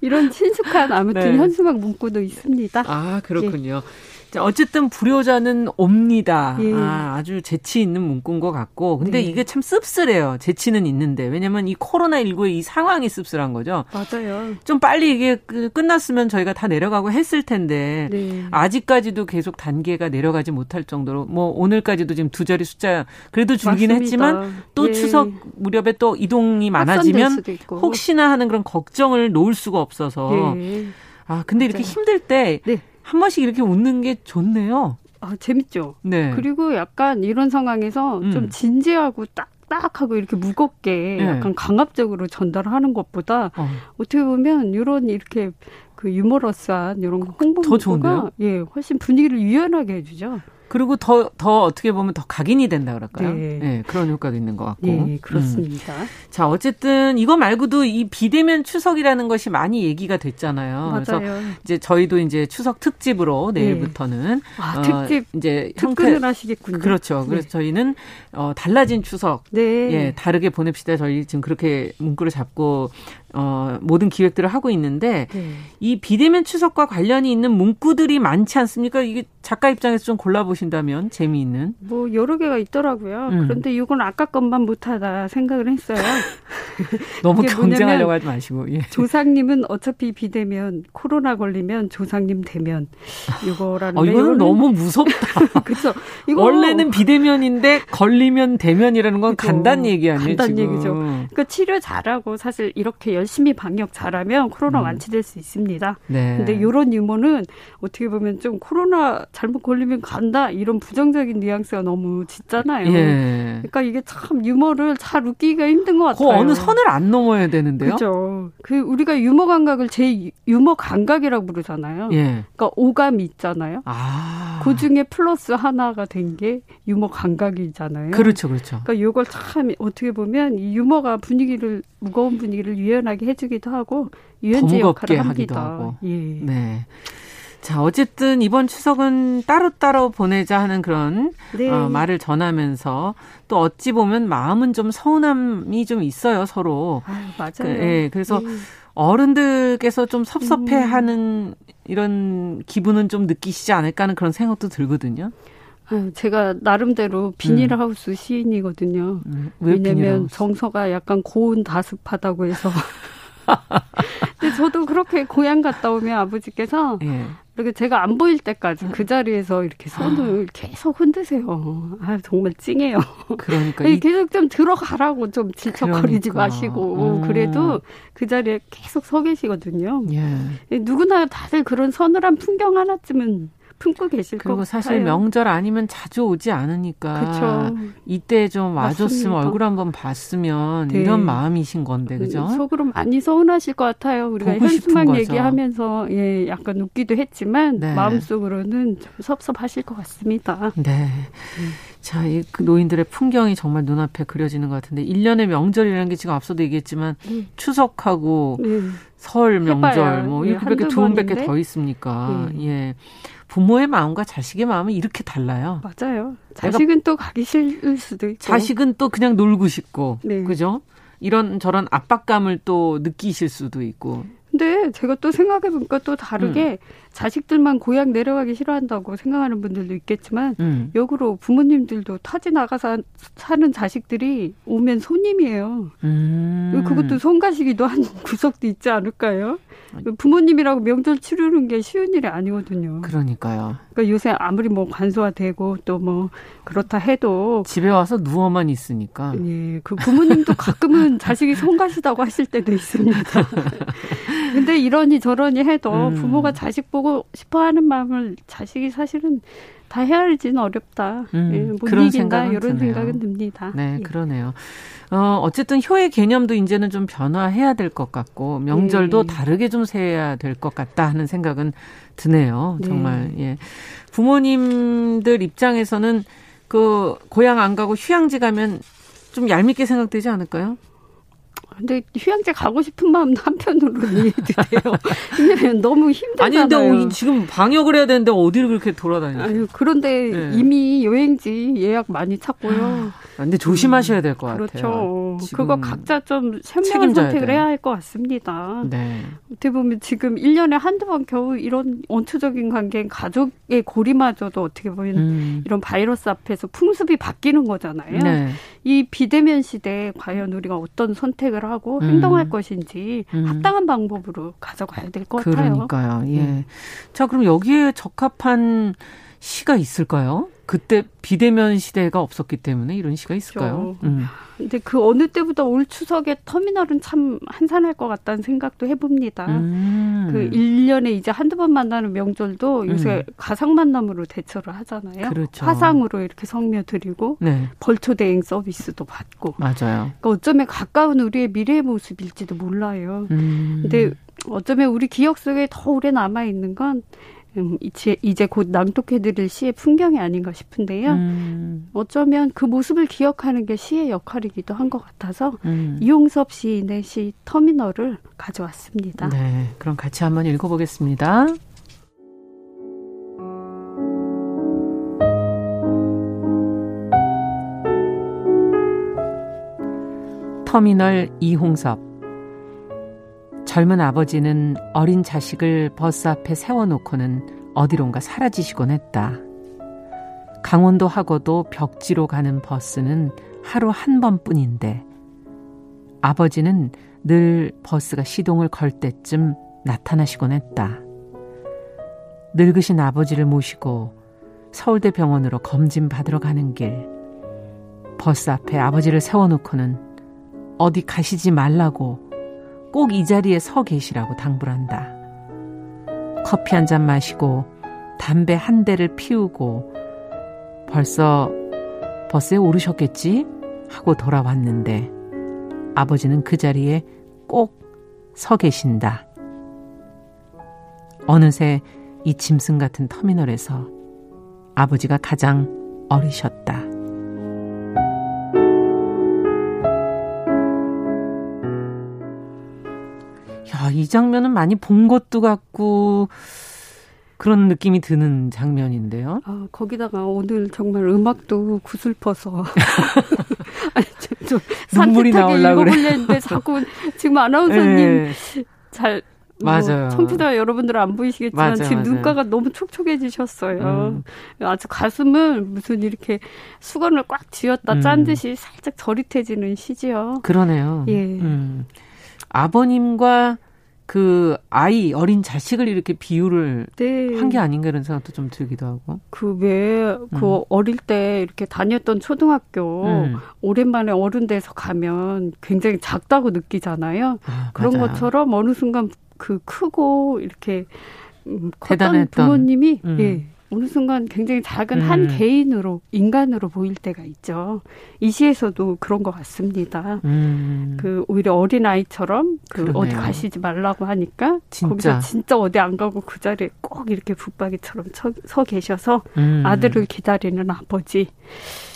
이런 친숙한 아무튼 네. 현수막 문구도 있습니다. 아 그렇군요. 예. 자, 어쨌든 불효자는 옵니다. 예. 아, 아주 재치 있는 문구인 것 같고. 근데 네. 이게 참 씁쓸해요. 재치는 있는데. 왜냐면 이 코로나19의 이 상황이 씁쓸한 거죠. 맞아요. 좀 빨리 이게 그 끝났으면 저희가 다 내려가고 했을 텐데. 네. 아직까지도 계속 단계가 내려가지 못할 정도로. 뭐 오늘까지도 지금 두 자리 숫자 그래도 줄긴. 했지만 또 예. 추석 무렵에 또 이동이 많아지면 혹시나 하는 그런 걱정을 놓을 수가 없어서. 예. 아, 근데 맞아요. 이렇게 힘들 때. 네. 한 번씩 이렇게 웃는 게 좋네요. 아, 재밌죠. 네. 그리고 약간 이런 상황에서 음. 좀 진지하고 딱 딱하고 이렇게 무겁게 네. 약간 강압적으로 전달하는 것보다 어. 떻게 보면 이런 이렇게 그 유머러스한 이런 홍보 가 예, 훨씬 분위기를 유연하게 해주죠. 그리고 더, 더 어떻게 보면 더 각인이 된다 그럴까요? 네. 네 그런 효과도 있는 것 같고. 네, 그렇습니다. 음. 자, 어쨌든 이거 말고도 이 비대면 추석이라는 것이 많이 얘기가 됐잖아요. 맞아요. 그래서 이제 저희도 이제 추석 특집으로 네. 내일부터는 네. 아, 어, 특집 이제 형태 하시겠군요. 그렇죠. 네. 그래서 저희는 어, 달라진 추석 네. 예, 다르게 보냅시다. 저희 지금 그렇게 문구를 잡고 어, 모든 기획들을 하고 있는데 네. 이 비대면 추석과 관련이 있는 문구들이 많지 않습니까? 이게 작가 입장에서 좀 골라보신다면 재미있는. 뭐 여러 개가 있더라고요. 음. 그런데 이건 아까 것만 못하다 생각을 했어요. 너무 경쟁하려고 하지 마시고. 예. 조상님은 어차피 비대면 코로나 걸리면 조상님 대면 이거라는. 어, 이거는 너무 무섭다. 그렇죠. 이거 원래는 비대면인데 걸리면 대면이라는 건 그렇죠. 간단 얘기 아니에요? 간단 지금. 얘기죠. 그러니까 치료 잘하고 사실 이렇게 열심히 방역 잘하면 코로나 음. 완치될 수 있습니다. 네. 근데 이런 유머는 어떻게 보면 좀 코로나 잘못 걸리면 간다 이런 부정적인 뉘앙스가 너무 짙잖아요. 예. 그러니까 이게 참 유머를 잘 웃기기가 힘든 것 같아요. 그 어느 선을 안 넘어야 되는데요. 그렇죠. 그 우리가 유머 감각을 제 유머 감각이라고 부르잖아요. 예. 그러니까 오감이 있잖아요. 아. 그 중에 플러스 하나가 된 게 유머 감각이잖아요. 그렇죠, 그렇죠. 그러니까 이걸 참 어떻게 보면 이 유머가 분위기를 무거운 분위기를 유연하게 해주기도 하고 유연제 역할을 합니다. 하고. 예. 네. 자, 어쨌든 이번 추석은 따로따로 보내자 하는 그런 네. 어, 말을 전하면서 또 어찌 보면 마음은 좀 서운함이 좀 있어요, 서로. 아, 맞아요. 그, 예, 그래서 네. 어른들께서 좀 섭섭해 하는 음. 이런 기분은 좀 느끼시지 않을까 하는 그런 생각도 들거든요. 제가 나름대로 비닐하우스 음. 시인이거든요. 음, 왜냐면 정서가 약간 고운 다습하다고 해서. 근데 저도 그렇게 고향 갔다 오면 아버지께서 예. 이렇게 제가 안 보일 때까지 그 자리에서 이렇게 손을 아. 계속 흔드세요. 아 정말 찡해요. 그러니까 이, 계속 좀 들어가라고 좀 질척거리지 그러니까. 마시고 음. 그래도 그 자리에 계속 서 계시거든요. 예. 누구나 다들 그런 서늘한 풍경 하나쯤은 품고 계실 것 그리고 사실 명절 아니면 자주 오지 않으니까 그쵸. 이때 좀 와줬으면 맞습니다. 얼굴 한번 봤으면 네. 이런 마음이신 건데 그죠? 음, 속으로 많이 서운하실 것 같아요. 우리가 현수막 얘기하면서 예 약간 웃기도 했지만 네. 마음속으로는 좀 섭섭하실 것 같습니다. 네. 음. 자, 이그 노인들의 풍경이 정말 눈앞에 그려지는 것 같은데 1년의 명절이라는 게 지금 앞서도 얘기했지만 음. 추석하고 음. 설 명절 뭐 예, 이렇게밖에 두 번밖에 더 있습니까? 예. 예. 부모의 마음과 자식의 마음은 이렇게 달라요. 맞아요. 자식은 또 가기 싫을 수도 있고. 자식은 또 그냥 놀고 싶고. 네. 그죠? 이런 저런 압박감을 또 느끼실 수도 있고. 근데 제가 또 생각해보니까 또 다르게 음. 자식들만 고향 내려가기 싫어한다고 생각하는 분들도 있겠지만 음. 역으로 부모님들도 타지 나가서 사는 자식들이 오면 손님이에요. 음. 그것도 손가시기도 한 구석도 있지 않을까요? 부모님이라고 명절 치르는 게 쉬운 일이 아니거든요. 그러니까요. 그러니까 요새 아무리 뭐 간소화되고 또 뭐 그렇다 해도 집에 와서 누워만 있으니까. 예, 그 부모님도 가끔은 자식이 손가시다고 하실 때도 있습니다. 근데 이러니 저러니 해도 음. 부모가 자식 보고 싶어하는 마음을 자식이 사실은 다 헤아리지는 어렵다. 음, 예, 못 그런 이긴다 이런 드네요. 생각은 듭니다. 네, 예. 그러네요. 어, 어쨌든 효의 개념도 이제는 좀 변화해야 될 것 같고 명절도 예. 다르게 좀 세야 될 것 같다 하는 생각은 드네요. 정말 네. 예. 부모님들 입장에서는 그 고향 안 가고 휴양지 가면 좀 얄밉게 생각되지 않을까요? 근데 휴양지 가고 싶은 마음도 한편으로 이해도 돼요. 왜냐면 너무 힘들잖아요. 아니 근데 지금 방역을 해야 되는데 어디를 그렇게 돌아다니세요? 그런데 네. 이미 여행지 예약 많이 찾고요. 아, 근데 조심하셔야 될것 음, 같아요. 그렇죠. 그거 각자 좀 현명한 선택을 돼요. 해야 할 것 같습니다. 네. 어떻게 보면 지금 1년에 한두 번 겨우 이런 원초적인 관계인 가족의 고리마저도 어떻게 보면 음. 이런 바이러스 앞에서 풍습이 바뀌는 거잖아요. 네. 이 비대면 시대에 과연 우리가 어떤 선택을 하고 음. 행동할 것인지 음. 합당한 방법으로 가져가야 될 것 같아요. 그러니까요. 예. 네. 자, 그럼 여기에 적합한 시가 있을까요? 그때 비대면 시대가 없었기 때문에 이런 시가 있을까요? 그렇죠. 음. 근데 그 어느 때보다 올 추석에 터미널은 참 한산할 것 같다는 생각도 해봅니다. 음. 그 1년에 이제 한두 번 만나는 명절도 요새 음. 가상 만남으로 대처를 하잖아요. 그렇죠. 화상으로 이렇게 성며드리고 네. 벌초 대행 서비스도 받고. 맞아요. 그러니까 어쩌면 가까운 우리의 미래의 모습일지도 몰라요. 음. 근데 어쩌면 우리 기억 속에 더 오래 남아 있는 건 음, 이제, 이제 곧 낭독해드릴 시의 풍경이 아닌가 싶은데요. 음. 어쩌면 그 모습을 기억하는 게 시의 역할이기도 한 것 같아서 음. 이용섭 시인의 시 터미널을 가져왔습니다. 네, 그럼 같이 한번 읽어보겠습니다. 터미널 이홍섭 젊은 아버지는 어린 자식을 버스 앞에 세워놓고는 어디론가 사라지시곤 했다. 강원도 하고도 벽지로 가는 버스는 하루 한 번뿐인데 아버지는 늘 버스가 시동을 걸 때쯤 나타나시곤 했다. 늙으신 아버지를 모시고 서울대 병원으로 검진 받으러 가는 길 버스 앞에 아버지를 세워놓고는 어디 가시지 말라고 꼭 이 자리에 서 계시라고 당부를 한다. 커피 한 잔 마시고 담배 한 대를 피우고 벌써 버스에 오르셨겠지? 하고 돌아왔는데 아버지는 그 자리에 꼭 서 계신다. 어느새 이 짐승 같은 터미널에서 아버지가 가장 어리셨다. 이 장면은 많이 본 것도 같고 그런 느낌이 드는 장면인데요. 아, 거기다가 오늘 정말 음악도 구슬퍼서 아니, 좀, 눈물이 나오려고 그랬는데 자꾸 지금 아나운서님 네. 잘 뭐 맞아요. 청취자 여러분들은 안 보이시겠지만 맞아, 지금 맞아. 눈가가 너무 촉촉해지셨어요. 음. 아주 가슴을 무슨 이렇게 수건을 꽉 쥐었다 짠 음. 듯이 살짝 저릿해지는 시지요. 그러네요. 예. 음. 아버님과 그 아이 어린 자식을 이렇게 비유를 네. 한게 아닌가 이런 생각도 좀 들기도 하고. 그 왜그 그 음. 어릴 때 이렇게 다녔던 초등학교 음. 오랜만에 어른 돼서 가면 굉장히 작다고 느끼잖아요. 아, 그런 맞아요. 것처럼 어느 순간 그 크고 이렇게 음, 컸던 부모님이 음. 예. 어느 순간 굉장히 작은 음. 한 개인으로 인간으로 보일 때가 있죠. 이 시에서도 그런 것 같습니다. 음. 그 오히려 어린 아이처럼 그 그러네요. 어디 가시지 말라고 하니까 진짜. 거기서 진짜 어디 안 가고 그 자리에 꼭 이렇게 붙박이처럼 서, 서 계셔서 음. 아들을 기다리는 아버지.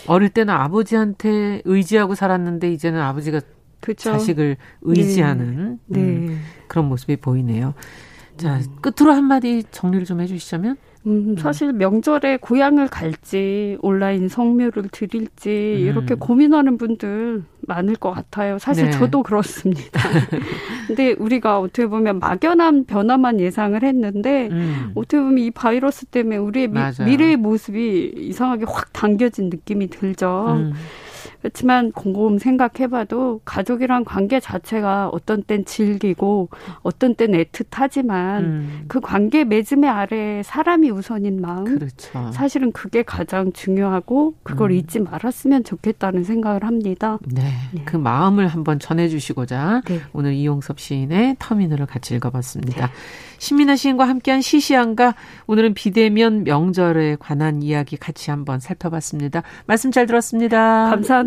어릴 때는 아버지한테 의지하고 살았는데 이제는 아버지가 그쵸? 자식을 의지하는 네. 음, 네. 그런 모습이 보이네요. 자, 음. 끝으로 한마디 정리를 좀 해주시자면? 음, 사실 명절에 고향을 갈지 온라인 성묘를 드릴지 음. 이렇게 고민하는 분들 많을 것 같아요. 사실 네. 저도 그렇습니다. 근데 우리가 어떻게 보면 막연한 변화만 예상을 했는데 음. 어떻게 보면 이 바이러스 때문에 우리의 미, 미래의 모습이 이상하게 확 당겨진 느낌이 들죠. 음. 그렇지만 곰곰 생각해봐도 가족이란 관계 자체가 어떤 땐 질기고 어떤 땐 애틋하지만 음. 그 관계 맺음의 아래 사람이 우선인 마음 그렇죠. 사실은 그게 가장 중요하고 그걸 음. 잊지 말았으면 좋겠다는 생각을 합니다. 네, 네. 그 마음을 한번 전해주시고자 네. 오늘 이용섭 시인의 터미널을 같이 읽어봤습니다. 네. 신민아 시인과 함께한 시시한가 오늘은 비대면 명절에 관한 이야기 같이 한번 살펴봤습니다. 말씀 잘 들었습니다. 감사합니다.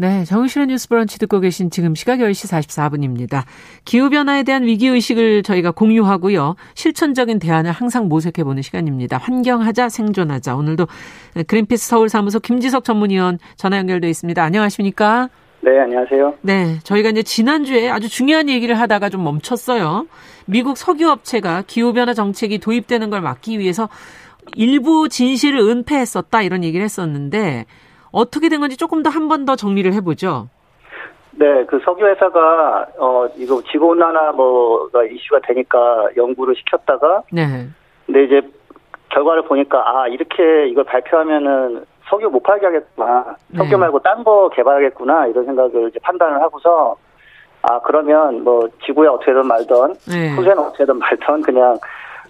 네, 정실의 뉴스 브런치 듣고 계신 지금 시각 10시 44분입니다. 기후변화에 대한 위기의식을 저희가 공유하고요. 실천적인 대안을 항상 모색해보는 시간입니다. 환경하자, 생존하자. 오늘도 그린피스 서울사무소 김지석 전문위원 전화 연결돼 있습니다. 안녕하십니까? 네, 안녕하세요. 네, 저희가 이제 지난주에 아주 중요한 얘기를 하다가 좀 멈췄어요. 미국 석유업체가 기후변화 정책이 도입되는 걸 막기 위해서 일부 진실을 은폐했었다 이런 얘기를 했었는데 어떻게 된 건지 조금 더 한 번 더 정리를 해보죠. 네, 그 석유 회사가 어 이거 지구 온난화 뭐가 이슈가 되니까 연구를 시켰다가 네. 근데 이제 결과를 보니까 아 이렇게 이걸 발표하면은 석유 못 팔게 하겠구나. 석유 네. 말고 딴 거 개발하겠구나 이런 생각을 이제 판단을 하고서 아 그러면 뭐 지구에 어떻게든 말던 네. 후세는 어떻게든 말던 그냥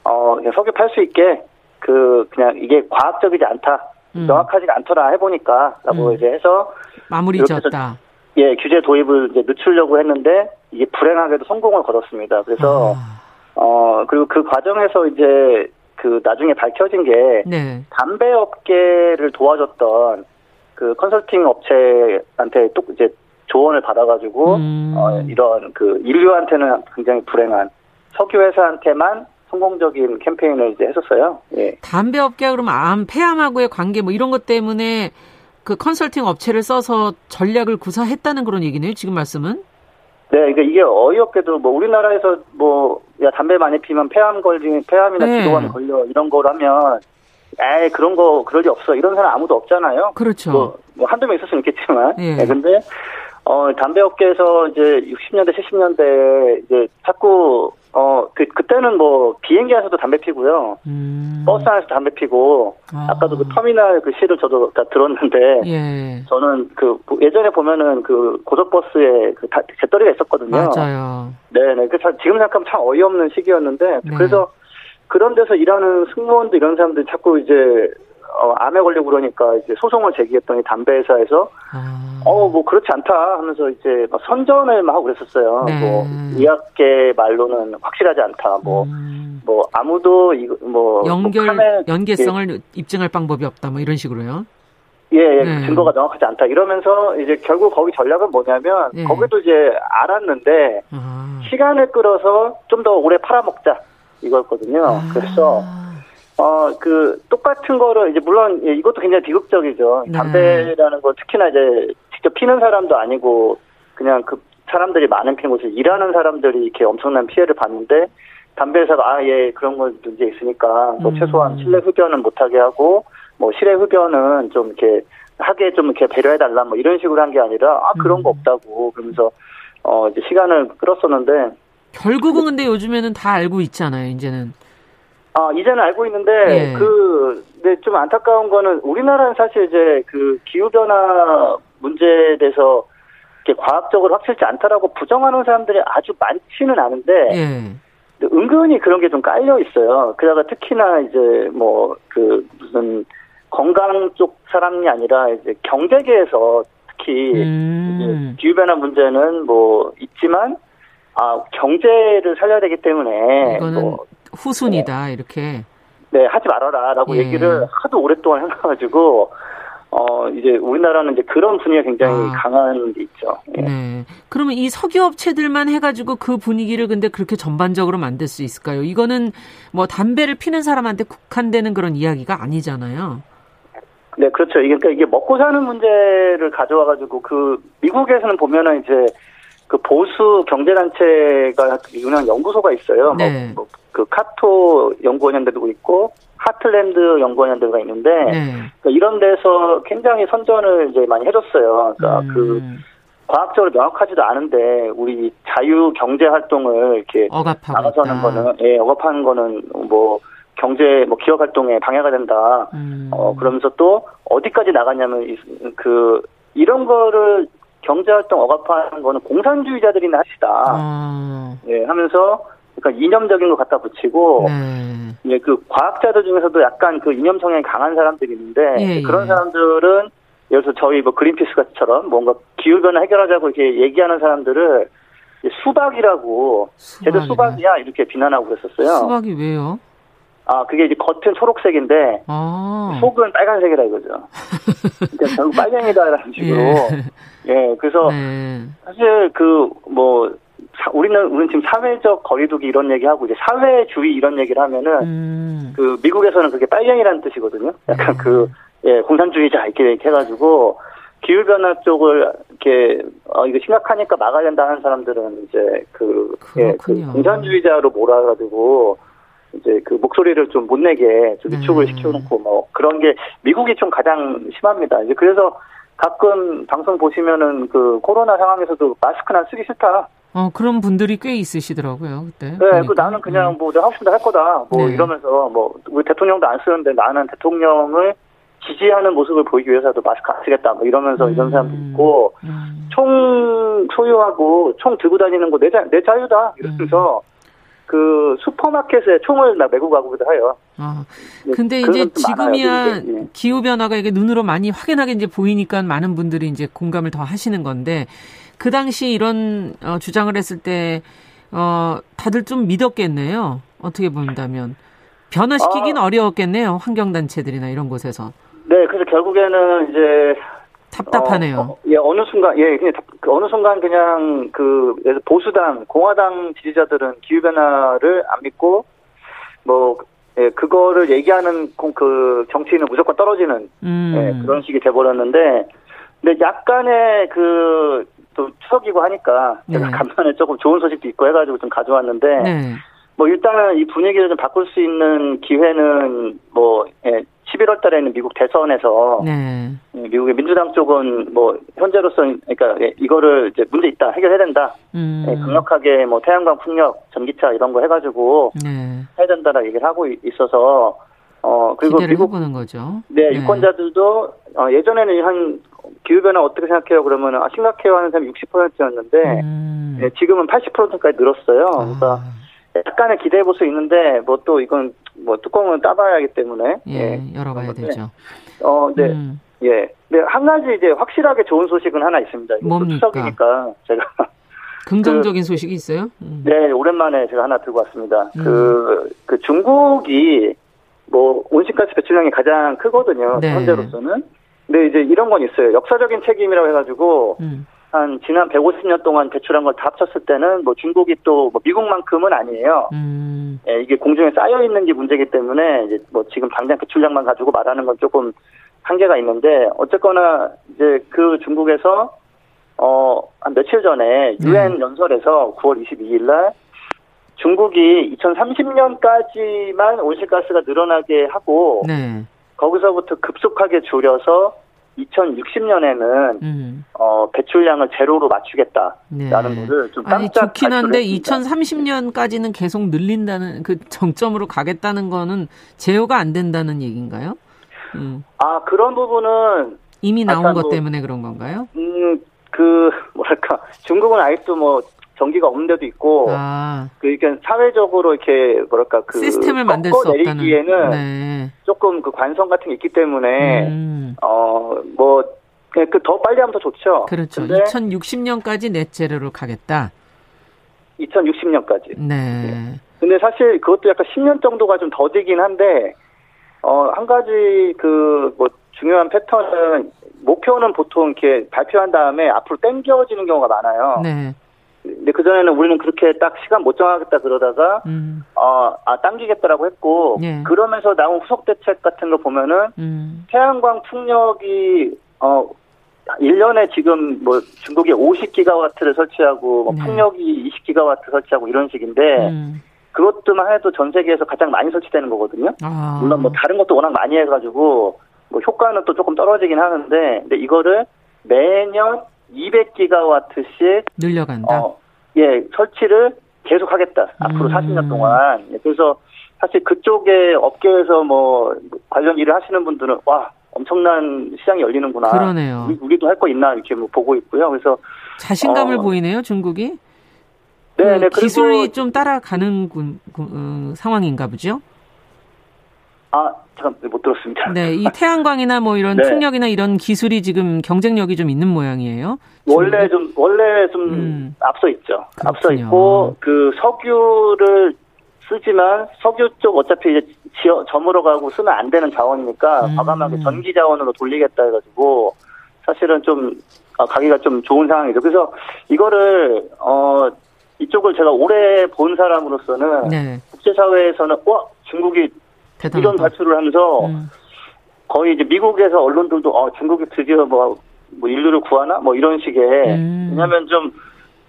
어 그냥 석유 팔 수 있게 그 그냥 이게 과학적이지 않다. 음. 명확하지가 않더라 해보니까라고 음. 이제 해서 마무리 지었다. 예, 규제 도입을 이제 늦추려고 했는데 이게 불행하게도 성공을 거뒀습니다. 그래서 아. 어 그리고 그 과정에서 이제 그 나중에 밝혀진 게 네. 담배 업계를 도와줬던 그 컨설팅 업체한테 또 이제 조언을 받아가지고 음. 어, 이런 그 인류한테는 굉장히 불행한 석유 회사한테만 성공적인 캠페인을 이제 했었어요. 예. 담배 업계가 그러면 암, 폐암하고의 관계 뭐 이런 것 때문에 그 컨설팅 업체를 써서 전략을 구사했다는 그런 얘기네요. 지금 말씀은? 네, 그러니까 이게 어이없게도 뭐 우리나라에서 뭐 야 담배 많이 피면 폐암 걸리 폐암이나 네. 기도암 걸려 이런 거라면 에이 그런 거 그럴 리 없어 이런 사람 아무도 없잖아요. 그렇죠. 뭐, 뭐 한두 명 있을 수는 있겠지만. 예. 네, 근데 어 담배 업계에서 이제 60년대 70년대 이제 자꾸 어, 그, 그때는 뭐, 비행기 안에서도 담배 피고요. 음. 버스 안에서 담배 피고, 아. 까도그 터미널 그 시를 저도 다 들었는데, 예. 저는 그, 예전에 보면은 그 고속버스에 그 다, 재떨이가 있었거든요. 맞아요. 네네. 그 지금 생각하면 참 어이없는 시기였는데, 네. 그래서 그런 데서 일하는 승무원도 이런 사람들이 자꾸 이제, 어, 암에 걸리고 그러니까 이제 소송을 제기했더니 담배 회사에서 아. 어 뭐 그렇지 않다 하면서 이제 막 선전을 막 하고 그랬었어요. 네. 뭐 의학계 말로는 확실하지 않다. 뭐뭐 음. 뭐 아무도 이거 뭐, 뭐 연결 뭐 카메, 연계성을 예. 입증할 방법이 없다. 뭐 이런 식으로요. 예, 예 네. 증거가 명확하지 않다. 이러면서 이제 결국 거기 전략은 뭐냐면 네. 거기도 이제 알았는데 아. 시간을 끌어서 좀 더 오래 팔아먹자 이거였거든요. 아. 그래서 어, 그, 똑같은 거를, 이제, 물론, 예, 이것도 굉장히 비극적이죠. 네. 담배라는 거, 특히나 이제, 직접 피는 사람도 아니고, 그냥 그, 사람들이 많은 피는 곳에서 일하는 사람들이 이렇게 엄청난 피해를 봤는데, 담배 회사가, 아, 예, 그런 거 문제 있으니까, 뭐, 음. 최소한 실내 흡연은 못하게 하고, 뭐, 실외 흡연은 좀 이렇게, 하게 좀 이렇게 배려해 달라, 뭐, 이런 식으로 한 게 아니라, 아, 그런 거 음. 없다고. 그러면서, 어, 이제 시간을 끌었었는데. 결국은 근데 요즘에는 다 알고 있잖아요, 이제는. 아, 이제는 알고 있는데, 예. 그, 네, 좀 안타까운 거는 우리나라는 사실 이제 그 기후 변화 문제에 대해서 이렇게 과학적으로 확실치 않다라고 부정하는 사람들이 아주 많지는 않은데, 예. 은근히 그런 게 좀 깔려 있어요. 그다가 특히나 이제 뭐 그 무슨 건강 쪽 사람이 아니라 이제 경제계에서 특히 음. 기후변화 문제는 뭐 있지만 아 경제를 살려야 되기 때문에 뭐 후순이다 네. 이렇게. 네, 하지 말아라라고 예. 얘기를 하도 오랫동안 해놔가지고 어 이제 우리나라는 이제 그런 분위기가 굉장히 아. 강한 게 있죠. 예. 네. 그러면 이 석유 업체들만 해가지고 그 분위기를 근데 그렇게 전반적으로 만들 수 있을까요? 이거는 뭐 담배를 피는 사람한테 국한되는 그런 이야기가 아니잖아요. 네, 그렇죠. 이게 그러니까 이게 먹고 사는 문제를 가져와가지고 그 미국에서는 보면은 이제 그 보수 경제단체가 유명한 연구소가 있어요. 뭐 네. 뭐, 그 카토 연구원연대도 있고 하틀랜드 연구원연대가 있는데 네. 그러니까 이런 데서 굉장히 선전을 이제 많이 해줬어요. 그러니까 음. 그 과학적으로 명확하지도 않은데 우리 자유 경제 활동을 이렇게 나가서는. 거는 예, 억압하는 거는 뭐 경제 뭐 기업 활동에 방해가 된다. 음. 어 그러면서 또 어디까지 나갔냐면 그 이런 거를 경제 활동 억압하는 거는 공산주의자들이나 합시다. 아. 예, 하면서 그러니까 이념적인 거 갖다 붙이고 네. 예, 그 과학자들 중에서도 약간 그 이념 성향이 강한 사람들이 있는데 예, 그런 예. 사람들은 예를 들어서 저희 뭐 그린피스 같이처럼 뭔가 기후 변화 해결하자고 이렇게 얘기하는 사람들을 수박이라고 쟤들 수박이야 이렇게 비난하고 그랬었어요. 수박이 왜요? 아, 그게 이제 겉은 초록색인데, 아. 속은 빨간색이라 이거죠. 그러니까 결국 빨갱이다라는 식으로. 예, 예 그래서, 네. 사실 그, 뭐, 사, 우리는, 우리는 지금 사회적 거리두기 이런 얘기하고, 이제 사회주의 이런 얘기를 하면은, 음. 그, 미국에서는 그게 빨갱이라는 뜻이거든요. 약간 음. 그, 예, 공산주의자 이렇게 해가지고, 기후 변화 쪽을 이렇게 어 이거 심각하니까 막아야 된다 하는 사람들은 이제 그, 예, 그 공산주의자로 몰아가지고 이제 그 목소리를 좀 못 내게 좀 위축을 네. 시켜놓고 뭐 그런 게 미국이 좀 가장 심합니다. 이제 그래서 가끔 방송 보시면은 그 코로나 상황에서도 마스크는 쓰기 싫다. 어 그런 분들이 꽤 있으시더라고요 그때. 네, 보니까. 그 나는 그냥 음. 뭐 내가 하고 싶은 할 거다. 뭐 네. 이러면서 뭐 우리 대통령도 안 쓰는데 나는 대통령을 지지하는 모습을 보이기 위해서도 마스크 안 쓰겠다. 뭐 이러면서 음. 이런 사람도 있고 음. 총 소유하고 총 들고 다니는 거내 자유다. 이러면서 음. 그 슈퍼마켓에 총을 메고 가고기도 해요. 아, 네, 근데 이제 지금이야 예. 기후 변화가 이게 눈으로 많이 확연하게 이제 보이니까 많은 분들이 이제 공감을 더 하시는 건데 그 당시 이런 어, 주장을 했을 때 어, 다들 좀 믿었겠네요. 어떻게 본다면 변화시키긴 아, 어려웠겠네요. 환경 단체들이나 이런 곳에서. 네, 그래서 결국에는 이제 답답하네요. 어, 어, 예, 어느 순간, 예, 그냥 그 어느 순간 그냥 그 보수당, 공화당 지지자들은 기후 변화를 안 믿고 뭐 예, 그거를 얘기하는 그 정치인은 무조건 떨어지는 음. 예, 그런 식이 돼버렸는데, 근데 약간의 그 또 추석이고 하니까 제가 네. 간만에 조금 좋은 소식도 있고 해가지고 좀 가져왔는데. 네. 뭐 일단은 이 분위기를 좀 바꿀 수 있는 기회는 뭐 예, 11월 달에는 미국 대선에서 네. 예, 미국의 민주당 쪽은 뭐 현재로서는 그러니까 예, 이거를 이제 문제 있다 해결해야 된다. 음. 예, 강력하게 뭐 태양광 풍력, 전기차 이런 거 해가지고 네. 해야 된다라 얘기를 하고 있어서 어 그리고 미국 보는 거죠. 네, 네. 유권자들도 어, 예전에는 한 기후 변화 어떻게 생각해요? 그러면 아, 심각해요 하는 사람이 60%였는데 음. 예, 지금은 80%까지 늘었어요. 아. 그러니까 약간의 기대해 볼 수 있는데 뭐 또 이건 뭐 뚜껑은 따봐야 하기 때문에 예, 예 열어봐야 되죠. 어, 네. 음. 예. 네, 한 가지 이제 확실하게 좋은 소식은 하나 있습니다. 뭡니까? 추석이니까 제가 긍정적인 그, 소식이 있어요? 음. 네, 오랜만에 제가 하나 들고 왔습니다. 음. 그, 그 중국이 뭐 온실가스 배출량이 가장 크거든요. 네. 현재로서는. 근데 이제 이런 건 있어요. 역사적인 책임이라고 해가지고 음. 한 지난 150년 동안 배출한 걸 다 합쳤을 때는 뭐 중국이 또 뭐 미국만큼은 아니에요. 음. 예, 이게 공중에 쌓여 있는 게 문제기 때문에 이제 뭐 지금 당장 배출량만 가지고 말하는 건 조금 한계가 있는데 어쨌거나 이제 그 중국에서 어한 며칠 전에 유엔 네. 연설에서 9월 22일 날 중국이 2030년까지만 온실가스가 늘어나게 하고 네. 거기서부터 급속하게 줄여서 2060년에는 음. 어, 배출량을 제로로 맞추겠다라는 네. 거를 좀 아니 좋긴 한데 2030년까지는 계속 늘린다는 그 정점으로 가겠다는 거는 제어가 안 된다는 얘기인가요? 음. 아 그런 부분은 이미 나온 것 뭐, 때문에 그런 건가요? 음 그 뭐랄까 중국은 아직도 뭐 전기가 없는 데도 있고 아. 그러니까 사회적으로 이렇게 뭐랄까 그 시스템을 만들 수 내리기에는 네. 조금 그 관성 같은 게 있기 때문에 음. 어뭐 그더 빨리 하면 더 좋죠. 그렇죠. 2060년까지 넷제로로 가겠다. 2060년까지. 네. 네. 근데 사실 그것도 약간 10년 정도가 좀 더디긴 한데 어한 가지 그 뭐 중요한 패턴은 목표는 보통 이렇게 발표한 다음에 앞으로 땡겨지는 경우가 많아요. 네. 근데 그 전에는 우리는 그렇게 딱 시간 못 정하겠다 그러다가, 음. 어, 아, 당기겠다라고 했고, 예. 그러면서 나온 후속 대책 같은 거 보면은, 음. 태양광 풍력이, 어, 1년에 지금 뭐 중국이 50기가와트를 설치하고, 뭐 네. 풍력이 20기가와트 설치하고 이런 식인데, 음. 그것도만 해도 전 세계에서 가장 많이 설치되는 거거든요. 아. 물론 뭐 다른 것도 워낙 많이 해가지고, 뭐 효과는 또 조금 떨어지긴 하는데, 근데 이거를 매년 200기가와트씩 늘려간다. 어, 예, 설치를 계속하겠다. 앞으로 음. 40년 동안. 예, 그래서 사실 그쪽에 업계에서 뭐 관련 일을 하시는 분들은 와 엄청난 시장이 열리는구나. 그러네요. 우리, 도 할 거 있나 이렇게 뭐 보고 있고요. 그래서 자신감을 어, 보이네요, 중국이. 네, 그 네, 기술이 좀 따라가는 군, 군, 어, 상황인가 보죠. 아, 잠깐 못 들었습니다. 네, 이 태양광이나 뭐 이런 네. 풍력이나 이런 기술이 지금 경쟁력이 좀 있는 모양이에요. 원래 좀 원래 좀 음. 앞서 있죠. 그렇군요. 앞서 있고 그 석유를 쓰지만 석유 쪽 어차피 이제 지어 저물어 가고 쓰면 안 되는 자원이니까 음. 과감하게 전기 자원으로 돌리겠다 해가지고 사실은 좀 아, 가기가 좀 좋은 상황이죠. 그래서 이거를 어 이쪽을 제가 오래 본 사람으로서는 네. 국제사회에서는 와 중국이 대단하다. 이런 발표를 하면서 음. 거의 이제 미국에서 언론들도 어 중국이 드디어 뭐, 뭐 인류를 구하나 뭐 이런 식의 음. 왜냐하면 좀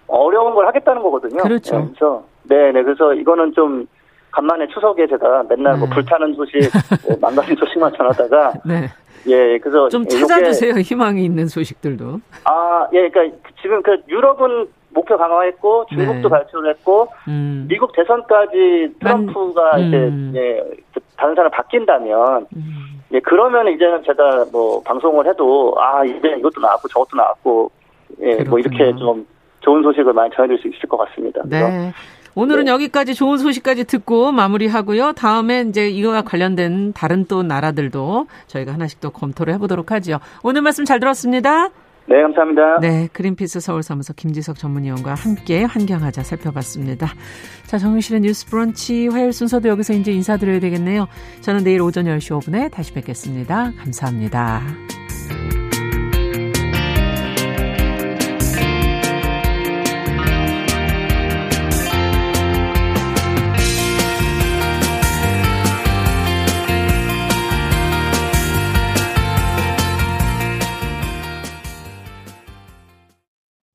어려운 걸 하겠다는 거거든요. 그렇죠. 네, 그래서 네네 그래서 이거는 좀 간만에 추석에 제가 맨날 뭐 네. 뭐 불타는 소식, 뭐 망가진 소식만 전하다가 네. 예, 그래서 좀 찾아주세요 희망이 있는 소식들도. 아, 예, 그러니까 지금 그 유럽은 목표 강화했고 중국도 네. 발표를 했고 음. 미국 대선까지 트럼프가 음. 이제 예, 다른 사람 바뀐다면 음. 예, 그러면 이제는 제가 뭐 방송을 해도 아 이제 이것도 나왔고 저것도 나왔고 예, 뭐 이렇게 좀 좋은 소식을 많이 전해줄 수 있을 것 같습니다. 네. 오늘은 네. 여기까지 좋은 소식까지 듣고 마무리하고요. 다음에 이제 이거와 관련된 다른 또 나라들도 저희가 하나씩 또 검토를 해보도록 하죠. 오늘 말씀 잘 들었습니다. 네, 감사합니다. 네, 그린피스 서울사무소 김지석 전문위원과 함께 환경하자 살펴봤습니다. 자, 정유실의 뉴스 브런치 화요일 순서도 여기서 이제 인사드려야 되겠네요. 저는 내일 오전 10시 5분에 다시 뵙겠습니다. 감사합니다.